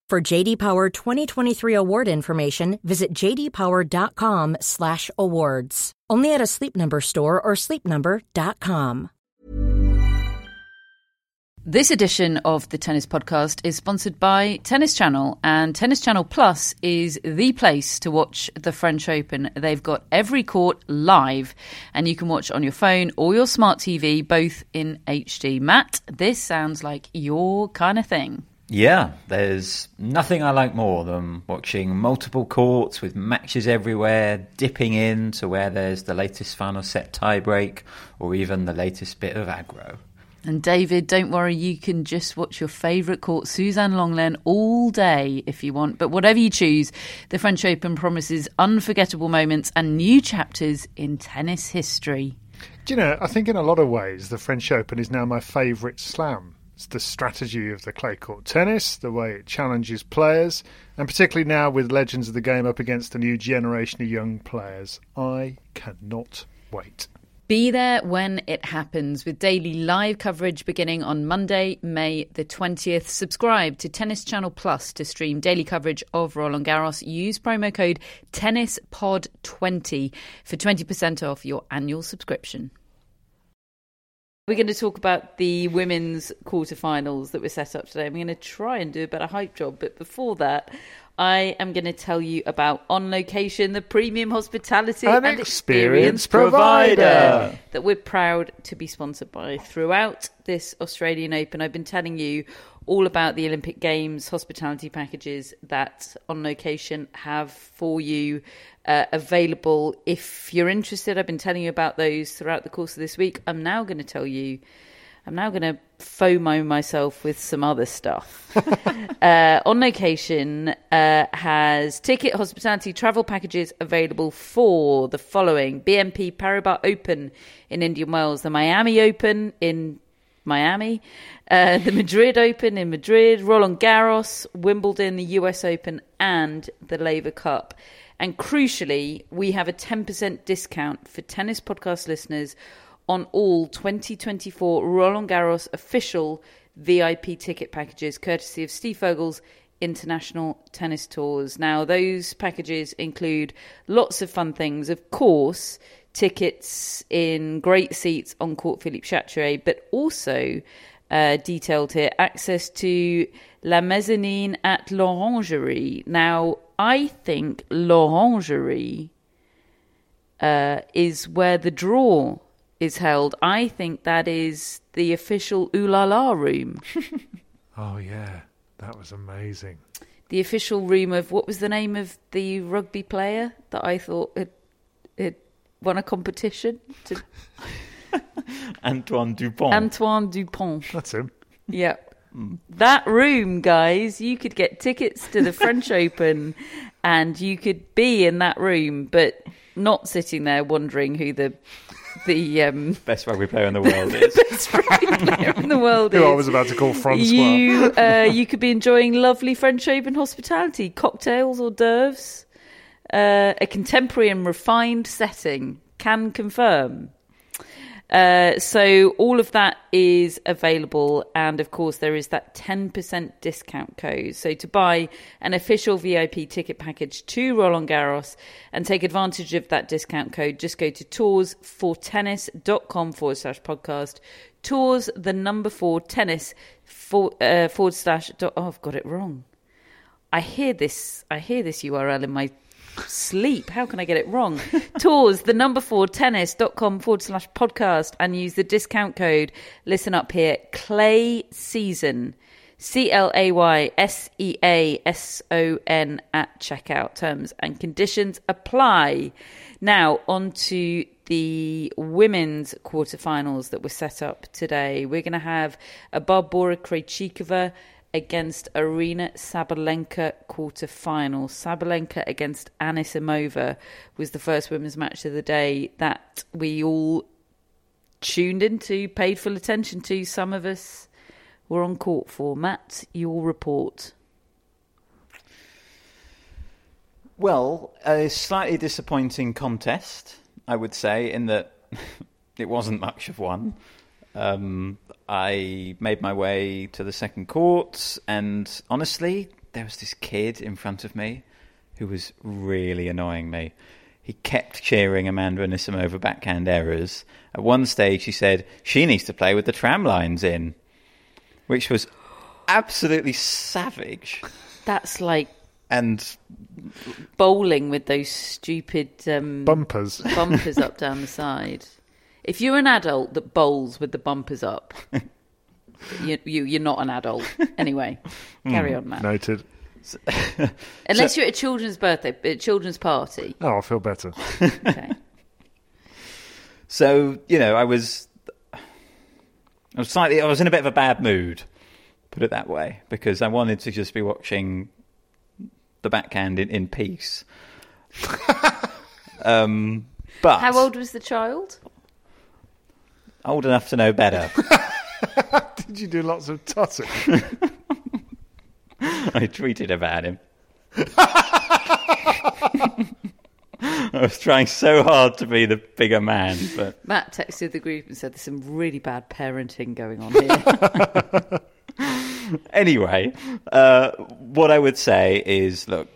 Speaker 10: For JD Power 2023 award information, visit jdpower.com/awards. Only at a Sleep Number store or sleepnumber.com.
Speaker 7: This edition of the Tennis Podcast is sponsored by Tennis Channel, and Tennis Channel Plus is the place to watch the French Open. They've got every court live, and you can watch on your phone or your smart TV, both in HD. Matt, this sounds like your kind of thing.
Speaker 9: Yeah, there's nothing I like more than watching multiple courts with matches everywhere, dipping in to where there's the latest final set tiebreak or even the latest bit of aggro.
Speaker 7: And David, don't worry, you can just watch your favourite court, Suzanne Lenglen, all day if you want. But whatever you choose, the French Open promises unforgettable moments and new chapters in tennis history.
Speaker 8: Do you know, I think in a lot of ways, the French Open is now my favourite slam. The strategy of the clay court tennis, the way it challenges players, and particularly now with legends of the game up against a new generation of young players. I cannot wait.
Speaker 7: Be there when it happens with daily live coverage beginning on Monday, May the 20th. Subscribe to Tennis Channel Plus to stream daily coverage of Roland Garros. Use promo code TennisPod20 for 20% off your annual subscription. We're going to talk about the women's quarterfinals that were set up today. I'm going to try and do a better hype job, but before that, I am going to tell you about On Location, the premium hospitality
Speaker 8: An
Speaker 7: and
Speaker 8: experience
Speaker 7: experience
Speaker 8: provider.
Speaker 7: provider that we're proud to be sponsored by. Throughout this Australian Open, I've been telling you all about the Olympic Games hospitality packages that On Location have for you uh, available. If you're interested, I've been telling you about those throughout the course of this week. I'm now going to tell you. I'm now going to FOMO myself with some other stuff. <laughs> uh, on location uh, has ticket, hospitality, travel packages available for the following BNP Paribas Open in Indian Wells, the Miami Open in Miami, uh, the Madrid Open in Madrid, Roland Garros, Wimbledon, the US Open, and the Laver Cup. And crucially, we have a 10% discount for tennis podcast listeners on all 2024 Roland Garros official VIP ticket packages, courtesy of Steve Furgal's International Tennis Tours. Now, those packages include lots of fun things. Of course, tickets in great seats on Court Philippe Chatrier, but also uh, detailed here access to La Mezzanine at L'Orangerie. Now, I think L'Orangerie uh, is where the draw is held. I think that is the official Ooh La La room. <laughs>
Speaker 8: Oh, yeah, that was amazing.
Speaker 7: the official room of what was the name of the rugby player that I thought had, had won a competition? To <laughs>
Speaker 9: Antoine Dupont.
Speaker 7: Antoine Dupont.
Speaker 8: That's him.
Speaker 7: Yeah. That room, guys, you could get tickets to the French <laughs> Open and you could be in that room, but not sitting there wondering who the the um,
Speaker 9: Best rugby player in the world <laughs> is.
Speaker 7: best rugby player in the world
Speaker 8: Who
Speaker 7: is.
Speaker 8: I was about to call Francois.
Speaker 7: You uh, you could be enjoying lovely French Open hospitality, cocktails, hors d'oeuvres, uh, a contemporary and refined setting. Can confirm. Uh, so all of that is available, and of course there is that ten percent discount code. So to buy an official VIP ticket package to Roland Garros and take advantage of that discount code, just go to toursfortennis.com forward slash podcast. Tours the number four tennis for, uh, forward slash. Dot, oh, I've got it wrong. I hear this. I hear this URL in my sleep. How can I get it wrong? <laughs> Tours, the number four tennis.com forward slash podcast and use the discount code. Listen up here. Clay season. C L A Y S E A S O N at checkout. Terms and conditions apply. Now, on to the women's quarterfinals that were set up today. We're going to have a Barbora Krejcikova against Aryna Sabalenka quarterfinal. Sabalenka against Anisimova was the first women's match of the day that we all tuned into, paid full attention to. Some of us were on court for. Matt, your report.
Speaker 9: Well, a slightly disappointing contest, I would say, in that <laughs> it wasn't much of one. Um, I made my way to the second court, and honestly, there was this kid in front of me who was really annoying me. He kept cheering Amanda Anisimova backhand errors. At one stage, he said she needs to play with the tram lines in, which was absolutely savage.
Speaker 7: That's like
Speaker 9: And
Speaker 7: bowling with those stupid um,
Speaker 8: Bumpers.
Speaker 7: bumpers up down the side. If you're an adult that bowls with the bumpers up, <laughs> you, you you're not an adult. Anyway, <laughs> carry on, Matt.
Speaker 8: Noted. <laughs>
Speaker 7: Unless you're at a children's birthday, a children's party.
Speaker 8: Oh, I feel better.
Speaker 7: Okay.
Speaker 9: So you know, I was, I was slightly, I was in a bit of a bad mood, put it that way, because I wanted to just be watching the backhand in, in peace. um, but
Speaker 7: How old was the child?
Speaker 9: Old enough to know better. <laughs>
Speaker 8: Did you do lots of tutting? <laughs>
Speaker 9: I tweeted about him. <laughs> I was trying so hard to be the bigger man, but
Speaker 7: Matt texted the group and said there's some really bad parenting going on here.
Speaker 9: anyway, uh, what I would say is, look,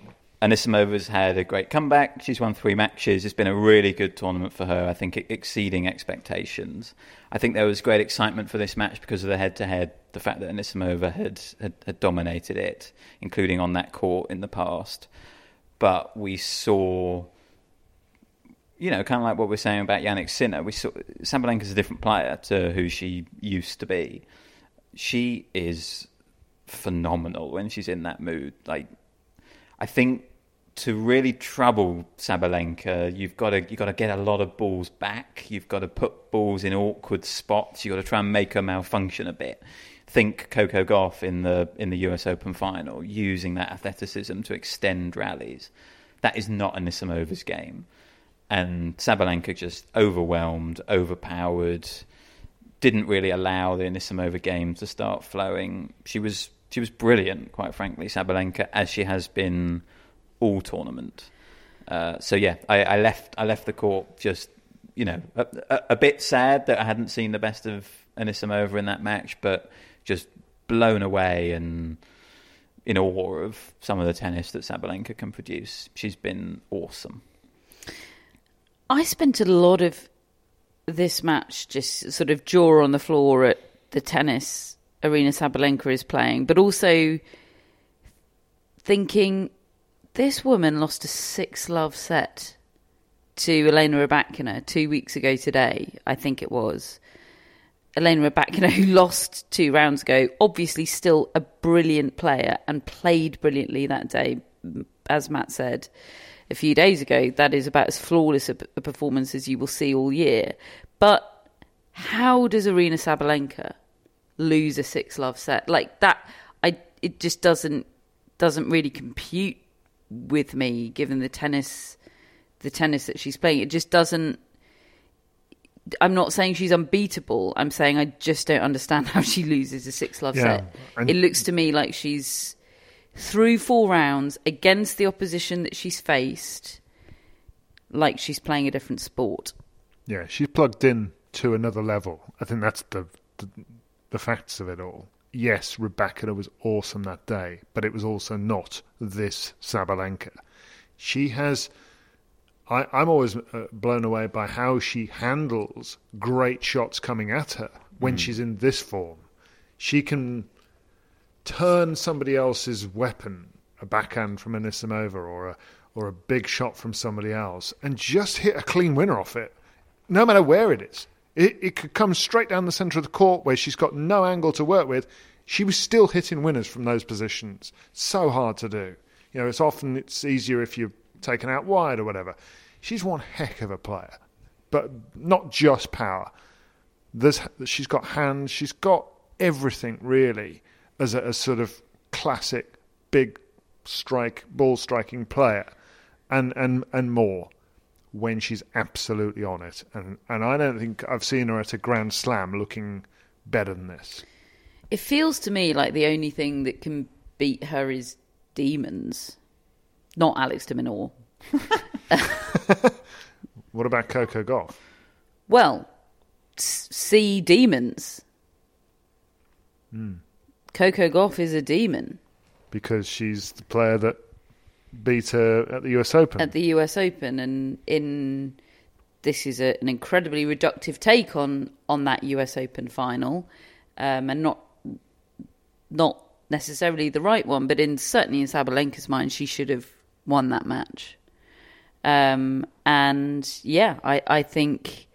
Speaker 9: Anisimova's had a great comeback. She's won three matches. It's been a really good tournament for her. I think exceeding expectations. I think there was great excitement for this match because of the head-to-head. The fact that Anisimova had, had, had dominated it, including on that court in the past. But we saw, you know, kind of like what we're saying about Jannik Sinner. We saw Sabalenka's a different player to who she used to be. She is phenomenal when she's in that mood. Like, I think to really trouble Sabalenka, you've got to you've got to get a lot of balls back. You've got to put balls in awkward spots. You've got to try and make her malfunction a bit. Think Coco Gauff in the in the US Open final, using that athleticism to extend rallies. That is not Anisimova's game. And Sabalenka just overwhelmed, overpowered, didn't really allow the Anisimova game to start flowing. She was she was brilliant, quite frankly, Sabalenka, as she has been all tournament. Uh, so yeah, I, I left I left the court just you know a, a, a bit sad that I hadn't seen the best of Anisimova in that match, but just blown away and in awe of some of the tennis that Sabalenka can produce. She's been awesome.
Speaker 7: I spent a lot of this match just sort of jaw on the floor at the tennis Aryna Sabalenka is playing, but also thinking this woman lost a six love set to Elena Rybakina two weeks ago today, I think it was. Elena Rybakina, <laughs> who lost two rounds ago, obviously still a brilliant player and played brilliantly that day, as Matt said a few days ago. That is about as flawless a, a performance as you will see all year. But how does Aryna Sabalenka lose a six love set like that? I it just doesn't doesn't really compute with me, given the tennis the tennis that she's playing. It just doesn't. I'm not saying she's unbeatable. I'm saying I just don't understand <laughs> how she loses a six love
Speaker 8: Yeah,
Speaker 7: set.
Speaker 8: and-
Speaker 7: It looks to me like she's through four rounds against the opposition that she's faced, like she's playing a different sport.
Speaker 8: Yeah, she's plugged in to another level. I think that's the the, the facts of it all. Yes, Rybakina was awesome that day, but it was also not this Sabalenka. She has. I, I'm always uh, blown away by how she handles great shots coming at her when she's in this form. She can turn somebody else's weapon, a backhand from Anisimova or a or a big shot from somebody else, and just hit a clean winner off it, no matter where it is. It, it could come straight down the centre of the court where she's got no angle to work with. She was still hitting winners from those positions. So hard to do. You know, it's often it's easier if you're taken out wide or whatever. She's one heck of a player, but not just power. There's, she's got hands. She's got everything really as a, a sort of classic big strike ball striking player, and and and more when she's absolutely on it. And and I don't think I've seen her at a Grand Slam looking better than this.
Speaker 7: It feels to me like the only thing that can beat her is demons. not Alex de Minaur. <laughs>
Speaker 8: What about Coco Gauff?
Speaker 7: Well, see demons. Hmm. Coco Gauff is a demon
Speaker 8: Because she's the player that beat her at the US Open.
Speaker 7: at the US Open, and in this is a, an incredibly reductive take on on that US Open final, um, and not not necessarily the right one, but in certainly in Sabalenka's mind, she should have won that match. Um, and yeah, I, I think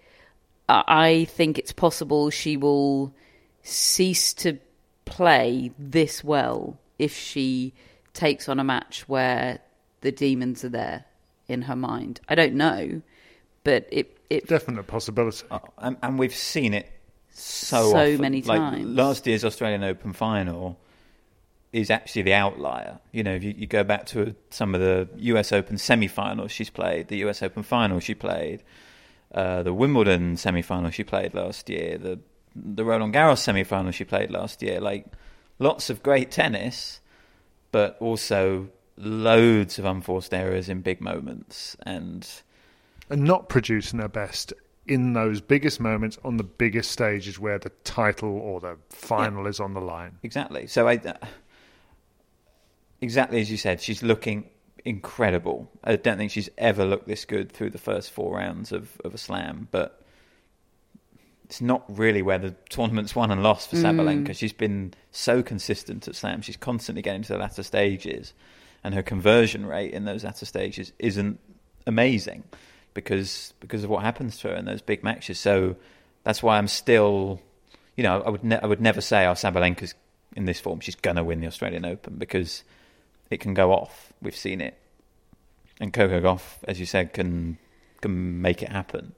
Speaker 7: I I think it's possible she will cease to play this well if she takes on a match where the demons are there in her mind. I don't know, but it it
Speaker 8: Definite possibility.
Speaker 9: Oh, and, and we've seen it so
Speaker 7: So
Speaker 9: often.
Speaker 7: many
Speaker 9: Like,
Speaker 7: times.
Speaker 9: last year's Australian Open final is actually the outlier. You know, if you, you go back to some of the US Open semi-finals she's played, the US Open final she played, uh, the Wimbledon semi-final she played last year, the the Roland Garros semi-final she played last year. Like lots of great tennis, but also loads of unforced errors in big moments and.
Speaker 8: and not producing her best in those biggest moments on the biggest stages where the title or the final is on the line.
Speaker 9: Exactly. So I, uh, exactly as you said, she's looking incredible. I don't think she's ever looked this good through the first four rounds of, of a slam, but it's not really where the tournament's won and lost for Sabalenka. She's been so consistent at slam. She's constantly getting to the latter stages, and her conversion rate in those latter stages isn't amazing because because of what happens to her in those big matches. So that's why I'm still, you know, I would ne- I would never say, "Oh, Sabalenka's in this form. She's gonna win the Australian Open," because it can go off. We've seen it, and Coco Gauff, as you said, can can make it happen.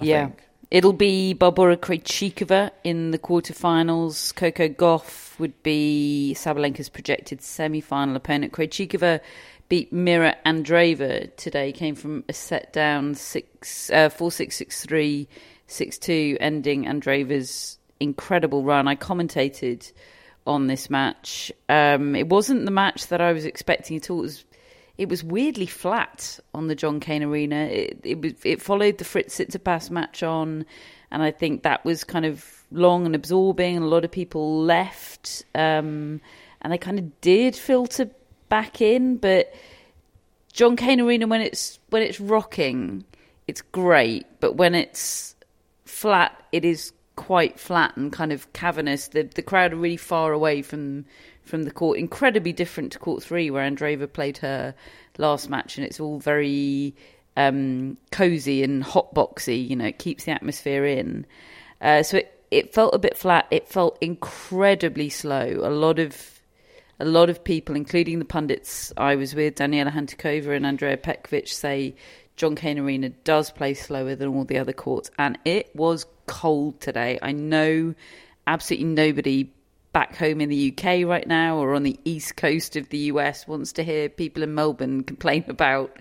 Speaker 9: I
Speaker 7: yeah.
Speaker 9: think.
Speaker 7: It'll be Barbora Krejcikova in the quarterfinals. Coco Gauff would be Sabalenka's projected semi-final opponent. Krejcikova beat Mirra Andreeva today. Came from a set down six uh, four six six three six two, ending Andreeva's incredible run. I commentated on this match. Um, it wasn't the match that I was expecting at all. It was it was weirdly flat on the John Cain Arena. It it, it followed the Fritz Tsitsipas match on, and I think that was kind of long and absorbing, and a lot of people left, um, and they kind of did filter back in. But John Cain Arena, when it's when it's rocking, it's great, but when it's flat, it is quite flat and kind of cavernous. The the crowd are really far away from from the court. Incredibly different to court three, where Andreeva played her last match, and it's all very um, cozy and hot boxy. You know, it keeps the atmosphere in. Uh, so it it felt a bit flat. It felt incredibly slow. A lot of a lot of people, including the pundits I was with, Daniela Hantuchova and Andrea Petkovic, say John Cain Arena does play slower than all the other courts, and it was cold today. I know absolutely nobody back home in the UK right now or on the east coast of the US wants to hear people in Melbourne <laughs> complain about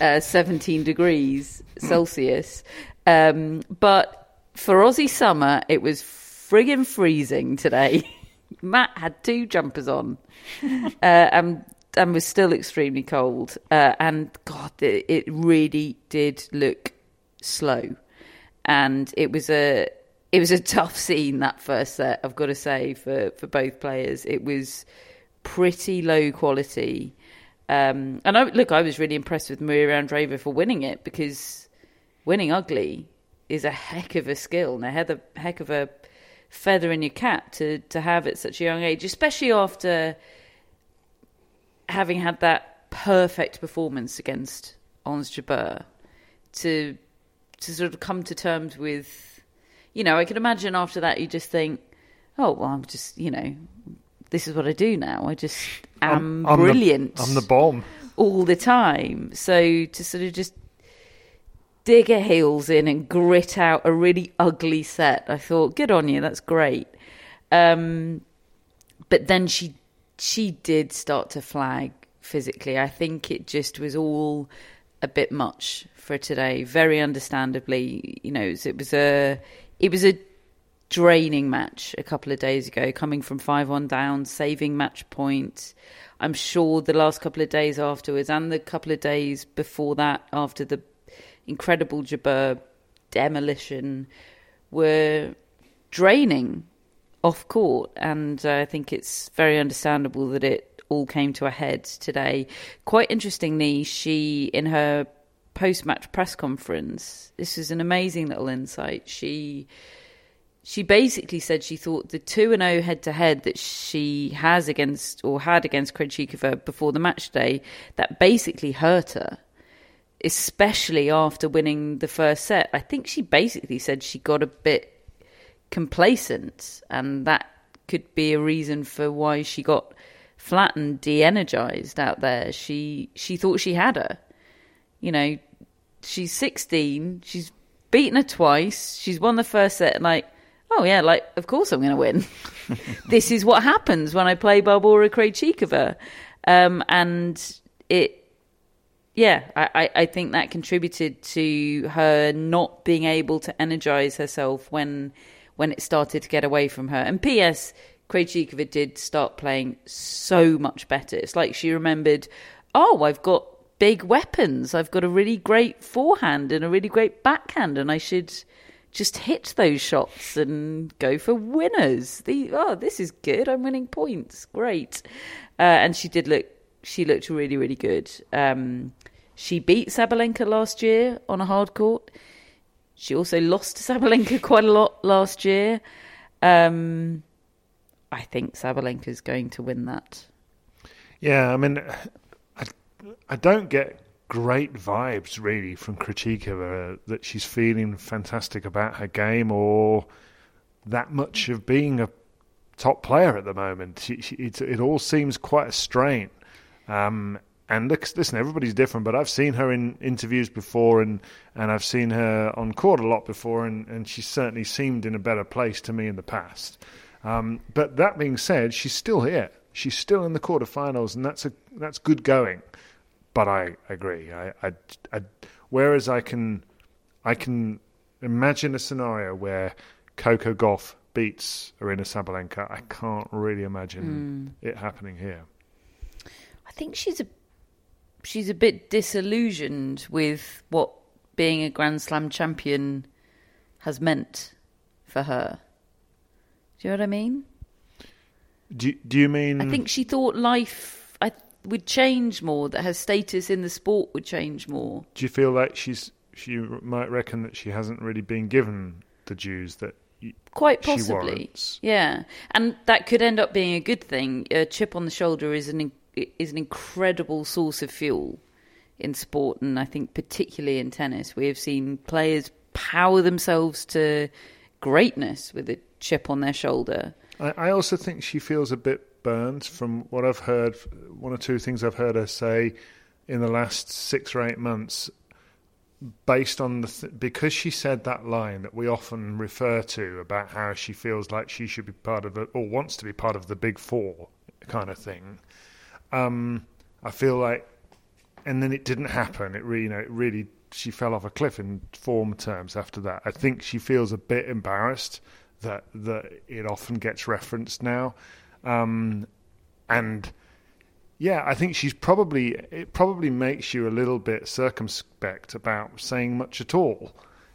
Speaker 7: uh, 17 degrees Celsius. Um, but for Aussie summer, it was friggin' freezing today. <laughs> Matt had two jumpers on <laughs> uh, and, and was still extremely cold. Uh, and God, it, it really did look slow. And it was a it was a tough scene that first set. I've got to say for for both players, it was pretty low quality. Um, and I, look, I was really impressed with Mirra Andreeva for winning it because winning ugly is a heck of a skill and a heck of, a feather in your cap to to have at such a young age, especially after having had that perfect performance against Ons Jabeur. To to sort of come to terms with, you know, I can imagine after that you just think, oh well, I'm just you know, this is what I do now. I just am
Speaker 8: I'm the-
Speaker 7: brilliant
Speaker 8: I'm the bomb.
Speaker 7: all the time. So to sort of just dig her heels in and grit out a really ugly set, I thought, good on you, that's great. Um, but then she she did start to flag physically. I think it just was all a bit much for today. Very understandably, you know, it was a it was a draining match a couple of days ago, coming from 5 1 down, saving match point. I'm sure the last couple of days afterwards and the couple of days before that, after the incredible Jabeur demolition, were draining off court. And uh, I think it's very understandable that it all came to a head today. Quite interestingly, she, in her post match press conference, this was an amazing little insight. She she basically said she thought the 2 and 0 head to head that she has against or had against Krejcikova before the match day that basically hurt her especially after winning the first set. I think she basically said she got a bit complacent and that could be a reason for why she got flattened de-energized out there. She she thought she had her you know she's 16 she's beaten her twice she's won the first set and like oh yeah, like of course I'm going to win. <laughs> this is what happens when I play Barbora Krejcikova, um, and it. Yeah, I, I think that contributed to her not being able to energize herself when when it started to get away from her. And P.S. Krejcikova did start playing so much better. It's like she remembered, oh, I've got big weapons. I've got a really great forehand and a really great backhand, and I should just hit those shots and go for winners. The oh, this is good. I'm winning points. Great. Uh, and she did look. She looked really, really good. Um, she beat Sabalenka last year on a hard court. She also lost to Sabalenka <laughs> quite a lot last year. Um, I think Sabalenka is going to win that.
Speaker 8: Yeah, I mean, I, don't get great vibes really from Krejcikova that she's feeling fantastic about her game or that much of being a top player at the moment. She, she, it, it, all seems quite a strain. Um, and listen, everybody's different, but I've seen her in interviews before, and, and I've seen her on court a lot before, and, and she certainly seemed in a better place to me in the past. Um, but that being said, she's still here. She's still in the quarterfinals, and that's a that's good going but I agree. I, I, I, whereas I can, I can imagine a scenario where Coco Gauff beats Aryna Sabalenka. I can't really imagine mm. it happening here.
Speaker 7: I think she's a she's a bit disillusioned with what being a Grand Slam champion has meant for her. Do you know what I mean?
Speaker 8: Do Do you mean?
Speaker 7: I think she thought life would change more, that her status in the sport would change more.
Speaker 8: Do you feel like she's she might reckon that she hasn't really been given the dues that
Speaker 7: quite possibly. yeah. And that could end up being a good thing. A chip on the shoulder is an is an incredible source of fuel in sport and i think particularly in tennis. We have seen players power themselves to greatness with a chip on their shoulder.
Speaker 8: I, I also think she feels a bit Burns, from what I've heard, one or two things I've heard her say in the last six or eight months, based on the th- because she said that line that we often refer to about how she feels like she should be part of it or wants to be part of the big four kind of thing. Um, I feel like, and then it didn't happen. It really, you know, it really she fell off a cliff in form terms after that. I think she feels a bit embarrassed that that it often gets referenced now. Um, and yeah, I think she's probably it probably makes you a little bit circumspect about saying much at all.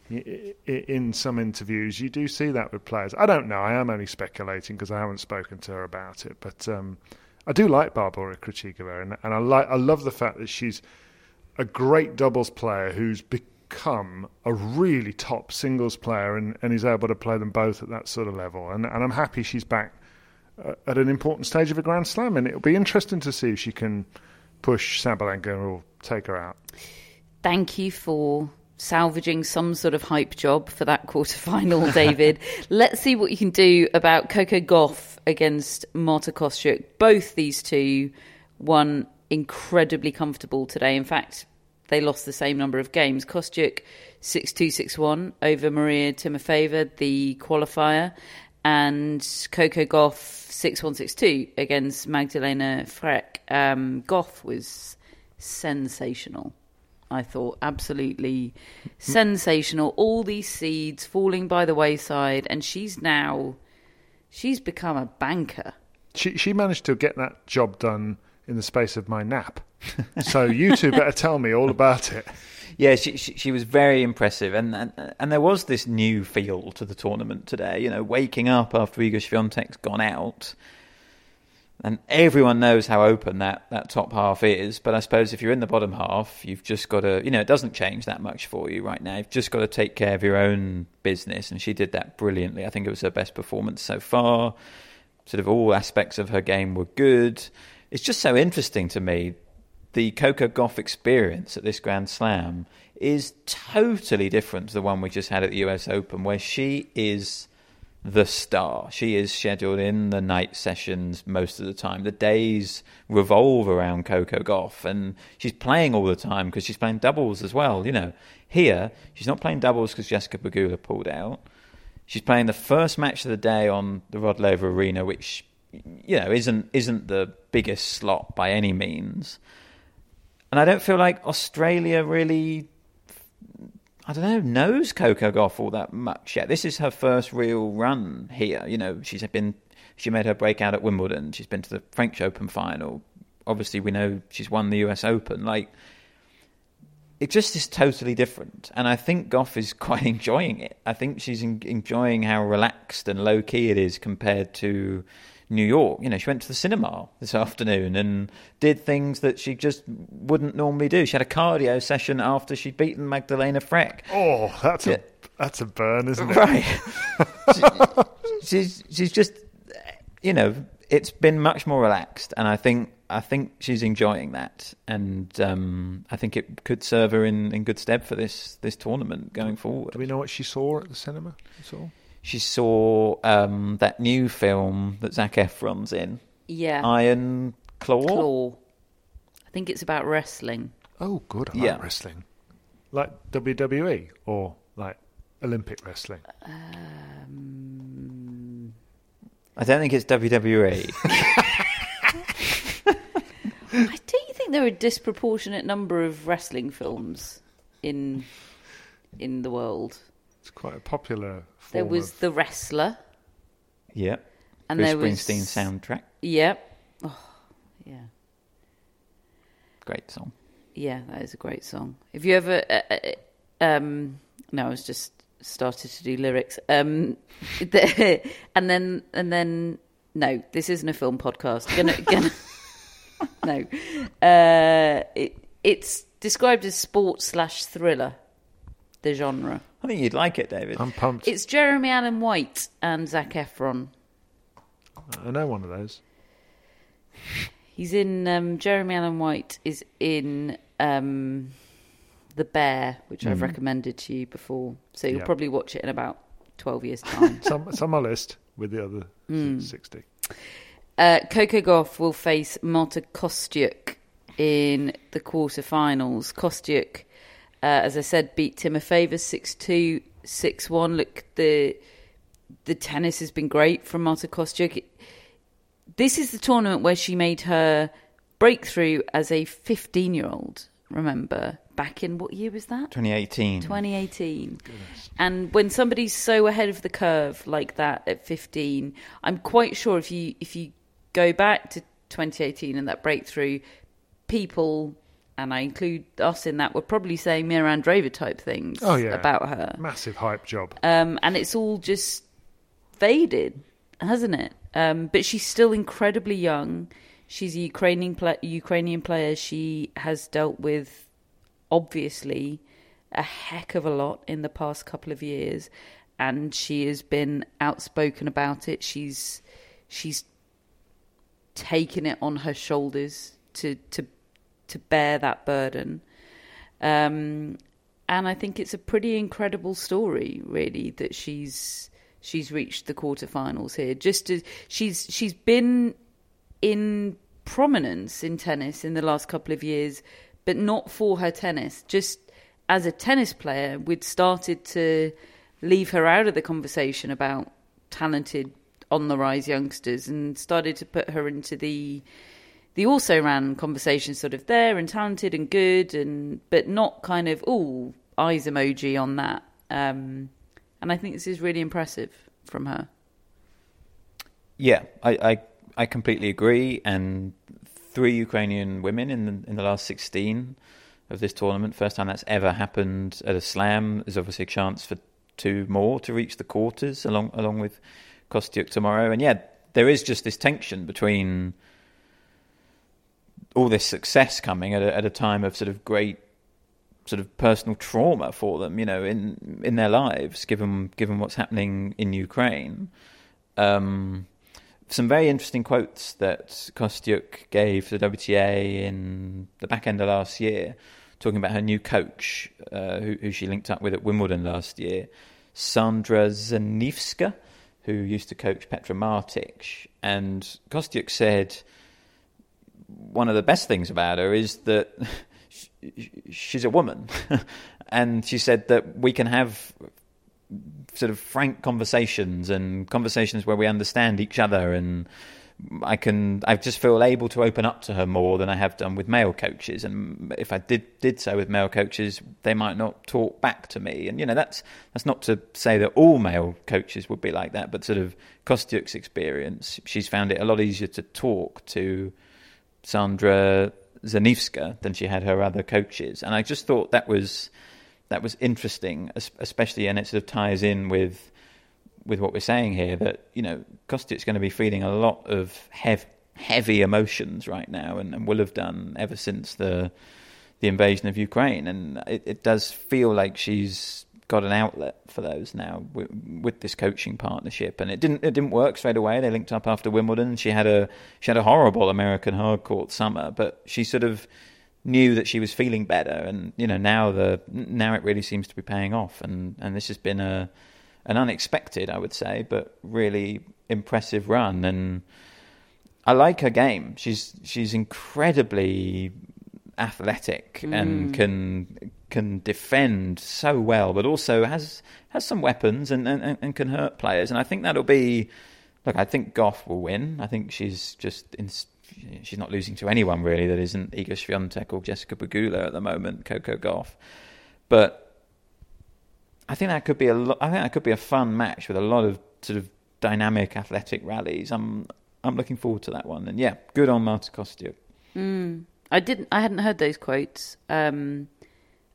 Speaker 8: In some interviews, you do see that with players. I don't know. I am only speculating because I haven't spoken to her about it. But um, I do like Barbora Krejcikova, and, and I like I love the fact that she's a great doubles player who's become a really top singles player and, and is able to play them both at that sort of level. And, and I'm happy she's back Uh, at an important stage of a Grand Slam, and it'll be interesting to see if she can push Sabalenka or take her out.
Speaker 7: Thank you for salvaging some sort of hype job for that quarterfinal, <laughs> David. Let's see what you can do about Coco Gauff against Marta Kostyuk. Both these two won incredibly comfortable today. In fact, they lost the same number of games. Kostyuk 6-2, 6-1 over Maria Timofeeva, the qualifier, and Coco Gauff 6162 against Magdalena Frech. Um, Gauff was sensational. I thought absolutely sensational. All these seeds falling by the wayside, and she's now she's become a banker.
Speaker 8: She she managed to get that job done in the space of my nap. So you two better tell me all about it.
Speaker 9: Yeah, she, she, she was very impressive, and, and and there was this new feel to the tournament today. You know, waking up after Iga Swiatek's gone out, and everyone knows how open that, that top half is. But I suppose if you're in the bottom half, you've just got to, you know, it doesn't change that much for you right now. You've just got to take care of your own business, and she did that brilliantly. I think it was her best performance so far. Sort of all aspects of her game were good. It's just so interesting to me the Coco Gauff experience at this Grand Slam is totally different to the one we just had at the US Open, where she is the star. She is scheduled in the night sessions most of the time. The days revolve around Coco Gauff, and she's playing all the time because she's playing doubles as well. You know, here she's not playing doubles because Jessica Pegula pulled out. She's playing the first match of the day on the Rod Laver Arena, which you know isn't isn't the biggest slot by any means. And I don't feel like Australia really, I don't know, knows Coco Gauff all that much yet. This is her first real run here. You know, she's been, she made her breakout at Wimbledon. She's been to the French Open final. Obviously, we know she's won the US Open. Like, it just is totally different. And I think Gauff is <laughs> quite enjoying it. I think she's enjoying how relaxed and low key it is compared to New York. You know, she went to the cinema this <laughs> afternoon and did things that she just wouldn't normally do. She had a cardio session after she'd beaten Magdalena Frech.
Speaker 8: Oh, that's yeah. a that's a burn, isn't it?
Speaker 9: Right. <laughs> she, she's she's just you know, it's been much more relaxed, and I think I think she's enjoying that, and um, I think it could serve her in, in good stead for this this tournament going forward.
Speaker 8: Do we know what she saw at the cinema?
Speaker 9: She saw um, that new film that Zac Efron's in.
Speaker 7: Yeah.
Speaker 9: Iron Claw.
Speaker 7: Claw. I think it's about wrestling.
Speaker 8: Oh, good. I yeah. like wrestling. Like WWE or like Olympic wrestling?
Speaker 7: Um...
Speaker 9: I don't think it's WWE. <laughs>
Speaker 7: I do you think there are a disproportionate number of wrestling films in in the world?
Speaker 8: It's quite a popular.
Speaker 7: there was
Speaker 8: of...
Speaker 7: the wrestler.
Speaker 9: Yep.
Speaker 7: And
Speaker 9: Bruce
Speaker 7: there was
Speaker 9: Springsteen soundtrack.
Speaker 7: Yep. Oh, yeah.
Speaker 9: Great song.
Speaker 7: Yeah, that is a great song. If you ever, uh, uh, um, no, I was just started to do lyrics. Um, <laughs> the, and then and then no, this isn't a film podcast. Gonna, <laughs> gonna <laughs> no, uh, it, it's described as sport slash thriller the genre.
Speaker 9: I think you'd like it, David.
Speaker 8: I'm pumped.
Speaker 7: It's Jeremy Allen White and Zac Efron.
Speaker 8: I know one of those.
Speaker 7: He's in. Um, Jeremy Allen White is in um, The Bear, which mm. I've recommended to you before. So you'll yep. probably watch it in about twelve years' time. <laughs>
Speaker 8: some, some on my list with the other mm. sixty.
Speaker 7: Uh, Coco Gauff will face Marta Kostyuk in the quarterfinals. Kostyuk uh, as I said, beat Timofeeva 6 2, 6 1. Look, the the tennis has been great from Marta Kostyuk. This is the tournament where she made her breakthrough as a 15 year old, remember? Back in what year was that?
Speaker 9: 2018.
Speaker 7: 2018. Goodness. And when somebody's so ahead of the curve like that at 15, I'm quite sure if you if you go back to 2018 and that breakthrough, people and I include us in that, we're probably saying Mirra Andreeva type things
Speaker 8: oh, yeah.
Speaker 7: about her.
Speaker 8: Massive hype job.
Speaker 7: Um, and it's all just faded, hasn't it? Um, but she's still incredibly young. She's a Ukrainian, Ukrainian player. She has dealt with, obviously, a heck of a lot in the past couple of years. And she has been outspoken about it. She's she's taken it on her shoulders to, to to bear that burden. Um, and I think it's a pretty incredible story, really, that she's she's reached the quarterfinals here. Just as she's she's been in prominence in tennis in the last couple of years, but not for her tennis. Just as a tennis player, we'd started to leave her out of the conversation about talented on the rise youngsters and started to put her into the the also ran conversation sort of there and talented and good and but not kind of all eyes emoji on that. Um, and I think this is really impressive from her.
Speaker 9: Yeah, I, I, I completely agree. And three Ukrainian women in the, in the last 16 of this tournament, first time that's ever happened at a slam. There's obviously a chance for two more to reach the quarters along along with Kostyuk tomorrow. And yeah, there is just this tension between all this success coming at a, at a time of sort of great sort of personal trauma for them, you know, in in their lives, given given what's happening in Ukraine. Um, some very interesting quotes that Kostyuk gave to the WTA in the back end of last year, talking about her new coach, uh, who, who, she linked up with at Wimbledon last year, Sandra Zaniewska, who used to coach Petra Martic. And Kostyuk said one of the best things about her is that <laughs> she's a woman. <laughs> and she said that we can have sort of frank conversations and conversations where we understand each other. And I can I just feel able to open up to her more than I have done with male coaches. And if I did did so with male coaches they might not talk back to me. And you know that's that's not to say that all male coaches would be like that but sort of Kostyuk's experience she's found it a lot easier to talk to Sandra Zaniewska than she had her other coaches. And I just thought that was that was interesting, especially, and it sort of ties in with with what we're saying here that you know Kostyuk's going to be feeling a lot of heavy, heavy emotions right now, and, and, will have done ever since the the invasion of Ukraine, and it, it does feel like she's got an outlet for those now with, with, this coaching partnership, and it didn't it didn't work straight away. They linked up after Wimbledon. She had a she had a horrible American hard court summer, but she sort of knew that she was feeling better, and you know now the now it really seems to be paying off, and and this has been a an unexpected, I would say, but really impressive run, and I like her game. She's she's incredibly athletic mm. and can can defend so well, but also has has some weapons and, and, and can hurt players. And I think that'll be look. I think Gauff will win. I think she's just in, she's not losing to anyone really that isn't Iga Swiatek or Jessica Pegula at the moment, Coco Gauff, But I think that could be a lo- I think that could be a fun match with a lot of sort of dynamic athletic rallies. I'm I'm looking forward to that one. And yeah, good on Marta Kostyuk.
Speaker 7: Mm. I didn't I hadn't heard those quotes. Um,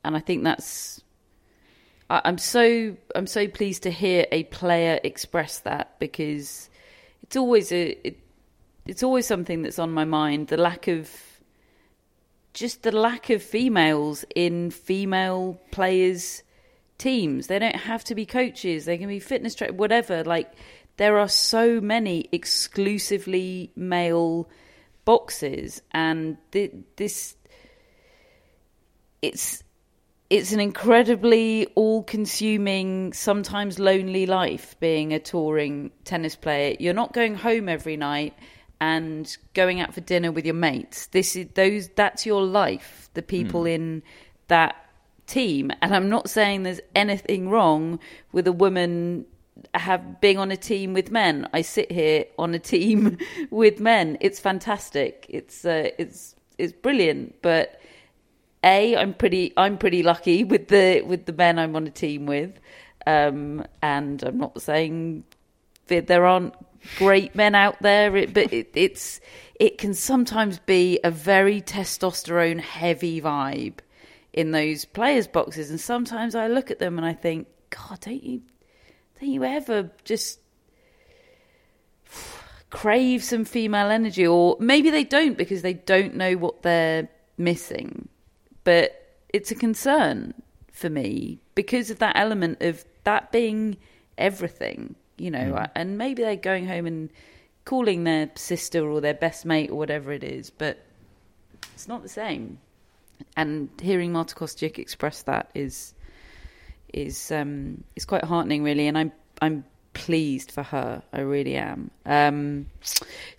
Speaker 7: and I think that's I, I'm so I'm so pleased to hear a player express that because it's always a it, it's always something that's on my mind. The lack of just the lack of females in female players teams. They don't have to be coaches. They can be fitness trainers, whatever. Like there are so many exclusively male boxes, and th- this it's it's an incredibly all-consuming, sometimes lonely life being a touring tennis player. You're not going home every night and going out for dinner with your mates. This is those that's your life. The people mm. in that team, and I'm not saying there's anything wrong with a woman have being on a team with men. I sit here on a team <laughs> with men. It's fantastic. It's uh, it's it's brilliant. But a, I'm pretty I'm pretty lucky with the with the men I'm on a team with, um, and I'm not saying that there aren't great men out there, it, but it, it's it can sometimes be a very testosterone heavy vibe in those players' boxes, and sometimes I look at them and I think, God, don't you don't you ever just crave some female energy, or maybe they don't because they don't know what they're missing, but it's a concern for me because of that element of that being everything you know, mm. and maybe they're going home and calling their sister or their best mate or whatever it is, but it's not the same. And hearing Marta Kostyuk express that is is um, is quite heartening, really. And I'm I'm pleased for her. I really am. Um,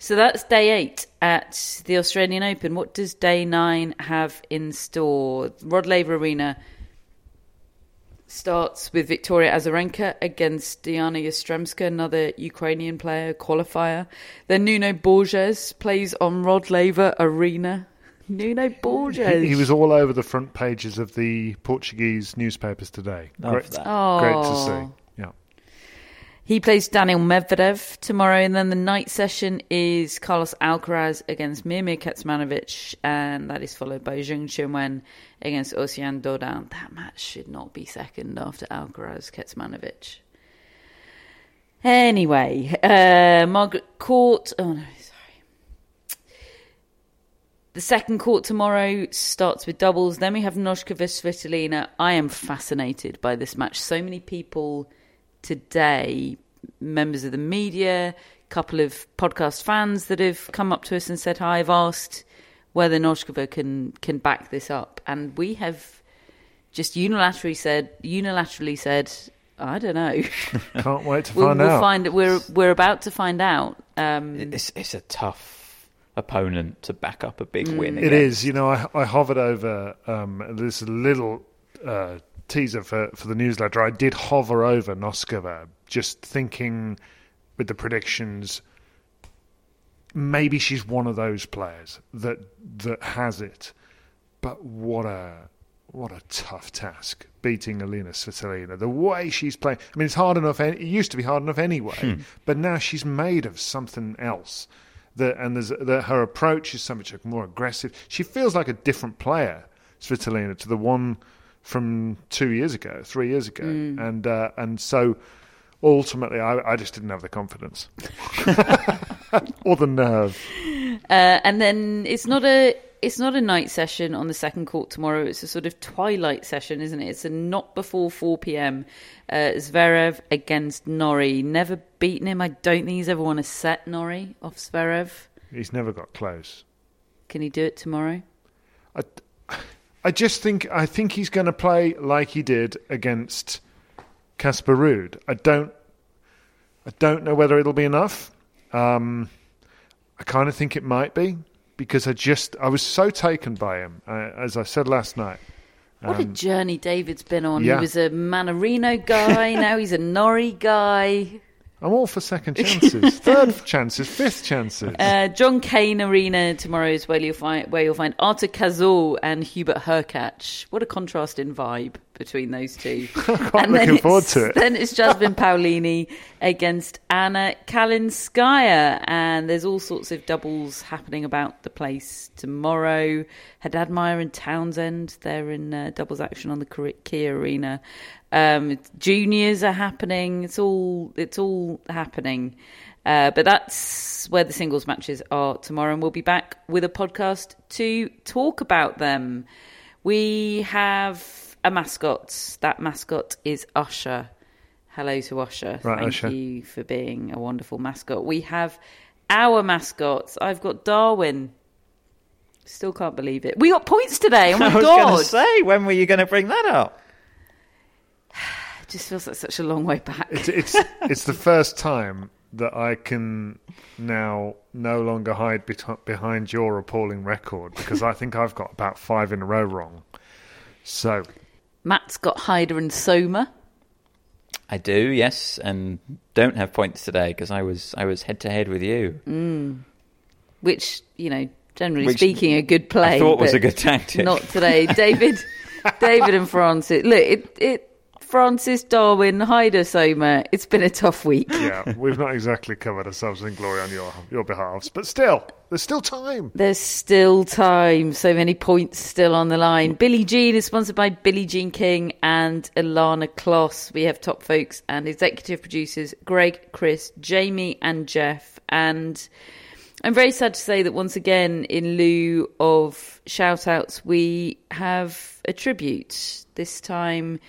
Speaker 7: so that's day eight at the Australian Open. What does day nine have in store? Rod Laver Arena starts with Victoria Azarenka against Diana Yastremska, another Ukrainian player, qualifier. Then Nuno Borges plays on Rod Laver Arena. <laughs> Nuno Borges.
Speaker 8: He, he was all over the front pages of the Portuguese newspapers today.
Speaker 9: Love
Speaker 8: great,
Speaker 9: that.
Speaker 7: Oh.
Speaker 8: great to see.
Speaker 7: He plays Daniil Medvedev tomorrow, and then the night session is Carlos Alcaraz against Miomir Kecmanovic, and that is followed by Zheng Qinwen against Oceane Dodin. That match should not be second after Alcaraz Kecmanovic. Anyway, uh, Margaret Court. Oh no, sorry. The second court tomorrow starts with doubles. Then we have Noskova Svitolina. I am fascinated by this match. So many people today, members of the media, a couple of podcast fans that have come up to us and said hi. I've asked whether Noskova can can back this up, and we have just unilaterally said unilaterally said I don't know. <laughs>
Speaker 8: Can't wait to
Speaker 7: we'll,
Speaker 8: find
Speaker 7: we'll
Speaker 8: out.
Speaker 7: find we're we're about to find out. Um,
Speaker 9: It's it's a tough opponent to back up a big win.
Speaker 8: It
Speaker 9: against.
Speaker 8: is. You know, I, I hovered over um, this little uh, teaser for, for the newsletter. I did hover over Noskova, just thinking with the predictions. Maybe she's one of those players that that has it, but what a what a tough task beating Alina Svitolina. The way she's playing, I mean, it's hard enough. It used to be hard enough anyway, hmm. but now she's made of something else. That and there's that her approach is so much more aggressive. She feels like a different player, Svitolina, to the one from two years ago, three years ago, and uh, and so ultimately, I, I just didn't have the confidence <laughs> or the nerve.
Speaker 7: Uh, and then it's not a it's not a night session on the second court tomorrow. It's a sort of twilight session, isn't it? It's a not before four p.m. Uh, Zverev against Norrie. Never beaten him. I don't think he's ever won a set. Norrie off Zverev.
Speaker 8: He's never got close.
Speaker 7: Can he do it tomorrow?
Speaker 8: I, I just think I think he's going to play like he did against Casper Ruud. I don't I don't know whether it'll be enough. Um, I kind of think it might be because I just I was so taken by him uh, as I said last night.
Speaker 7: What a
Speaker 8: Um,
Speaker 7: journey David's been on.
Speaker 8: yeah.
Speaker 7: He was a Mannarino guy. now he's a Norrie guy.
Speaker 8: I'm all for second chances, <laughs> third chances, fifth chances.
Speaker 7: Uh, John Cain Arena tomorrow is where you'll find where you'll find Arthur Cazaux and Hubert Hurkacz. What a contrasting vibe between those two. <laughs> And then
Speaker 8: forward
Speaker 7: it's-
Speaker 8: to it.
Speaker 7: Then it's Jasmine Paolini against Anna Kalinskaya, and there's all sorts of doubles happening about the place tomorrow. Haddad Maia and Townsend, they're in uh, doubles action on the Kia Arena. Um, juniors are happening. It's all it's all happening. Uh, but that's where the singles matches are tomorrow, and we'll be back with a podcast to talk about them. We have a mascot. That mascot is Usher. Hello to Usher.
Speaker 8: Right,
Speaker 7: Thank
Speaker 8: Usher.
Speaker 7: you for being a wonderful mascot. We have our mascots. I've got Darwin. Still can't believe it. We got points today. Oh my <laughs>
Speaker 9: I was going
Speaker 7: god!
Speaker 9: to say, when were you going to bring that up?
Speaker 7: It just feels like such a long way back.
Speaker 8: It's it's <laughs> it's the first time that I can now no longer hide bet- behind your appalling record because I think I've got about five in a row wrong. So
Speaker 7: Matt's got Hyder and Soma.
Speaker 9: I do, yes, and don't have points today because I was I was head to head with you. Mm.
Speaker 7: which you know, generally
Speaker 9: Which
Speaker 7: speaking, a good play.
Speaker 9: I thought was a good tactic.
Speaker 7: Not today, David. <laughs> David and Francis. Look, it, it. Francis Darwin, Hyder Soma. It's been a tough week.
Speaker 8: yeah, we've not exactly covered ourselves in glory on your your behalves, but still, there's still time.
Speaker 7: There's still time. So many points still on the line. Billie Jean is sponsored by Billie Jean King and Ilana Kloss. We have top folks and executive producers Greg, Chris, Jamie, and Jeff. And I'm very sad to say that once again, in lieu of shout outs, we have a tribute. This time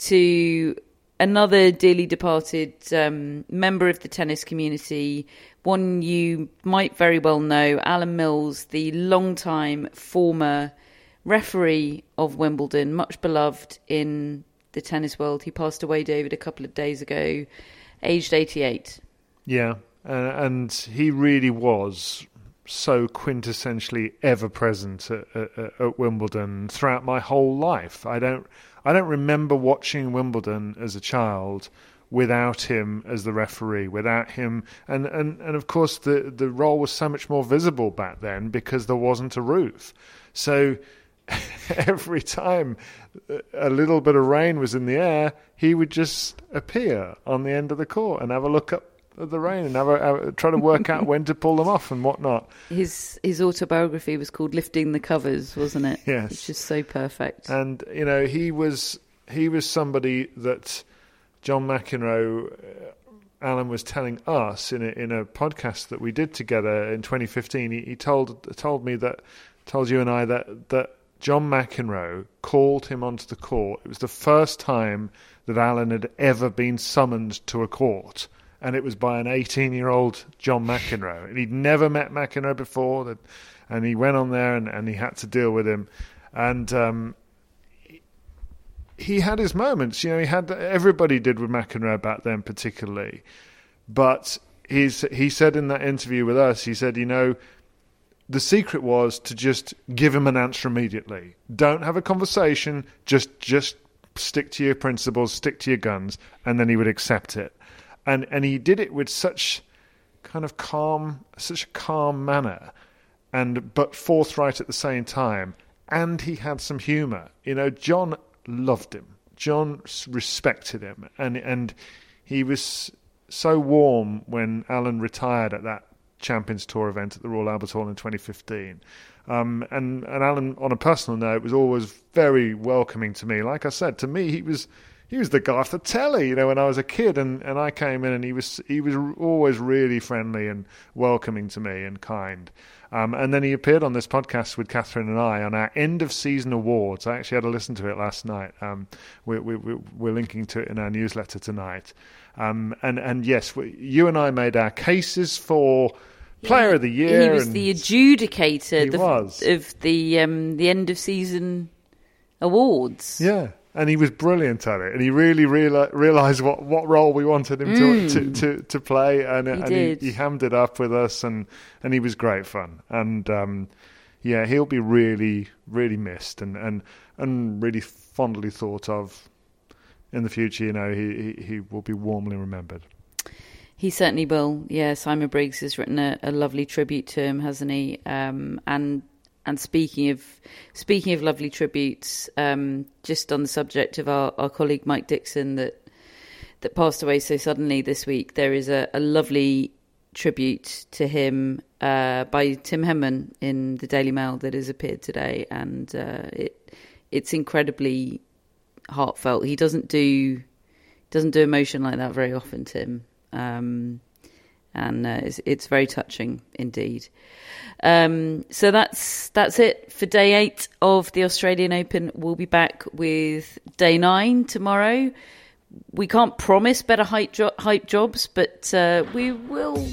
Speaker 7: to another dearly departed um, member of the tennis community, one you might very well know, Alan Mills, the long-time former referee of Wimbledon, much beloved in the tennis world. He passed away, David, a couple of days ago, aged 88.
Speaker 8: Yeah, uh, and he really was so quintessentially ever present at, at, at, Wimbledon throughout my whole life. I don't I don't remember watching Wimbledon as a child without him as the referee, without him, and, and, and of course the the role was so much more visible back then because there wasn't a roof. So <laughs> every time a little bit of rain was in the air, he would just appear on the end of the court and have a look up at the rain and have a, have a, try to work out when to pull them off and whatnot.
Speaker 7: His his autobiography was called "Lifting the Covers," wasn't it?
Speaker 8: Yes,
Speaker 7: it's just so perfect.
Speaker 8: And you know, he was he was somebody that John McEnroe. Uh, Alan was telling us in a, in a podcast that we did together in 2015. He, he told told me that told you and I that that John McEnroe called him onto the court. It was the first time that Alan had ever been summoned to a court, and it was by an 18 year old John McEnroe. And he'd never met McEnroe before, and he went on there and, and he had to deal with him. And um, he had his moments. You know, he had everybody did with McEnroe back then, particularly. But he's he said in that interview with us, he said, you know, the secret was to just give him an answer immediately. Don't have a conversation. Just just stick to your principles, stick to your guns, and then he would accept it. And and he did it with such kind of calm, such a calm manner, and but forthright at the same time. And he had some humour. You know, John loved him. John respected him, and and he was so warm when Alan retired at that Champions Tour event at the Royal Albert Hall in 2015. Um, and and Alan, on a personal note, was always very welcoming to me. Like I said, to me, he was he was the guy off the telly, you know, when I was a kid, and, and I came in, and he was he was always really friendly and welcoming to me and kind. Um, and then he appeared on this podcast with Catherine and I on our end of season awards. I actually had to listen to it last night. Um, we, we, we're linking to it in our newsletter tonight. Um, and and yes, we, you and I made our cases for Player of the Year.
Speaker 7: He was the adjudicator
Speaker 8: he
Speaker 7: the,
Speaker 8: was.
Speaker 7: of the um, the end of season awards.
Speaker 8: Yeah, and he was brilliant at it, and he really reali- realised what, what role we wanted him mm. to, to, to, play, and,
Speaker 7: he,
Speaker 8: and
Speaker 7: he,
Speaker 8: he, hammed it up with us, and, and he was great fun, and um, yeah, he'll be really really missed, and, and and really fondly thought of in the future. You know, he he, he will be warmly remembered.
Speaker 7: He certainly will. Yeah, Simon Briggs has written a, a lovely tribute to him, hasn't he? Um, and and speaking of speaking of lovely tributes, um, just on the subject of our, our colleague Mike Dickson that that passed away so suddenly this week, there is a, a lovely tribute to him uh, by Tim Henman in the Daily Mail that has appeared today, and uh, it it's incredibly heartfelt. He doesn't do doesn't do emotion like that very often, Tim. Um, and uh, it's, it's, very touching indeed. Um, so that's that's it for day eight of the Australian Open. We'll be back with day nine tomorrow. We can't promise better hype, jo- hype jobs, but uh, we will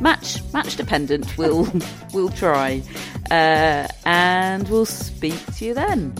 Speaker 7: match match dependent. We'll <laughs> we'll try, uh, and we'll speak to you then.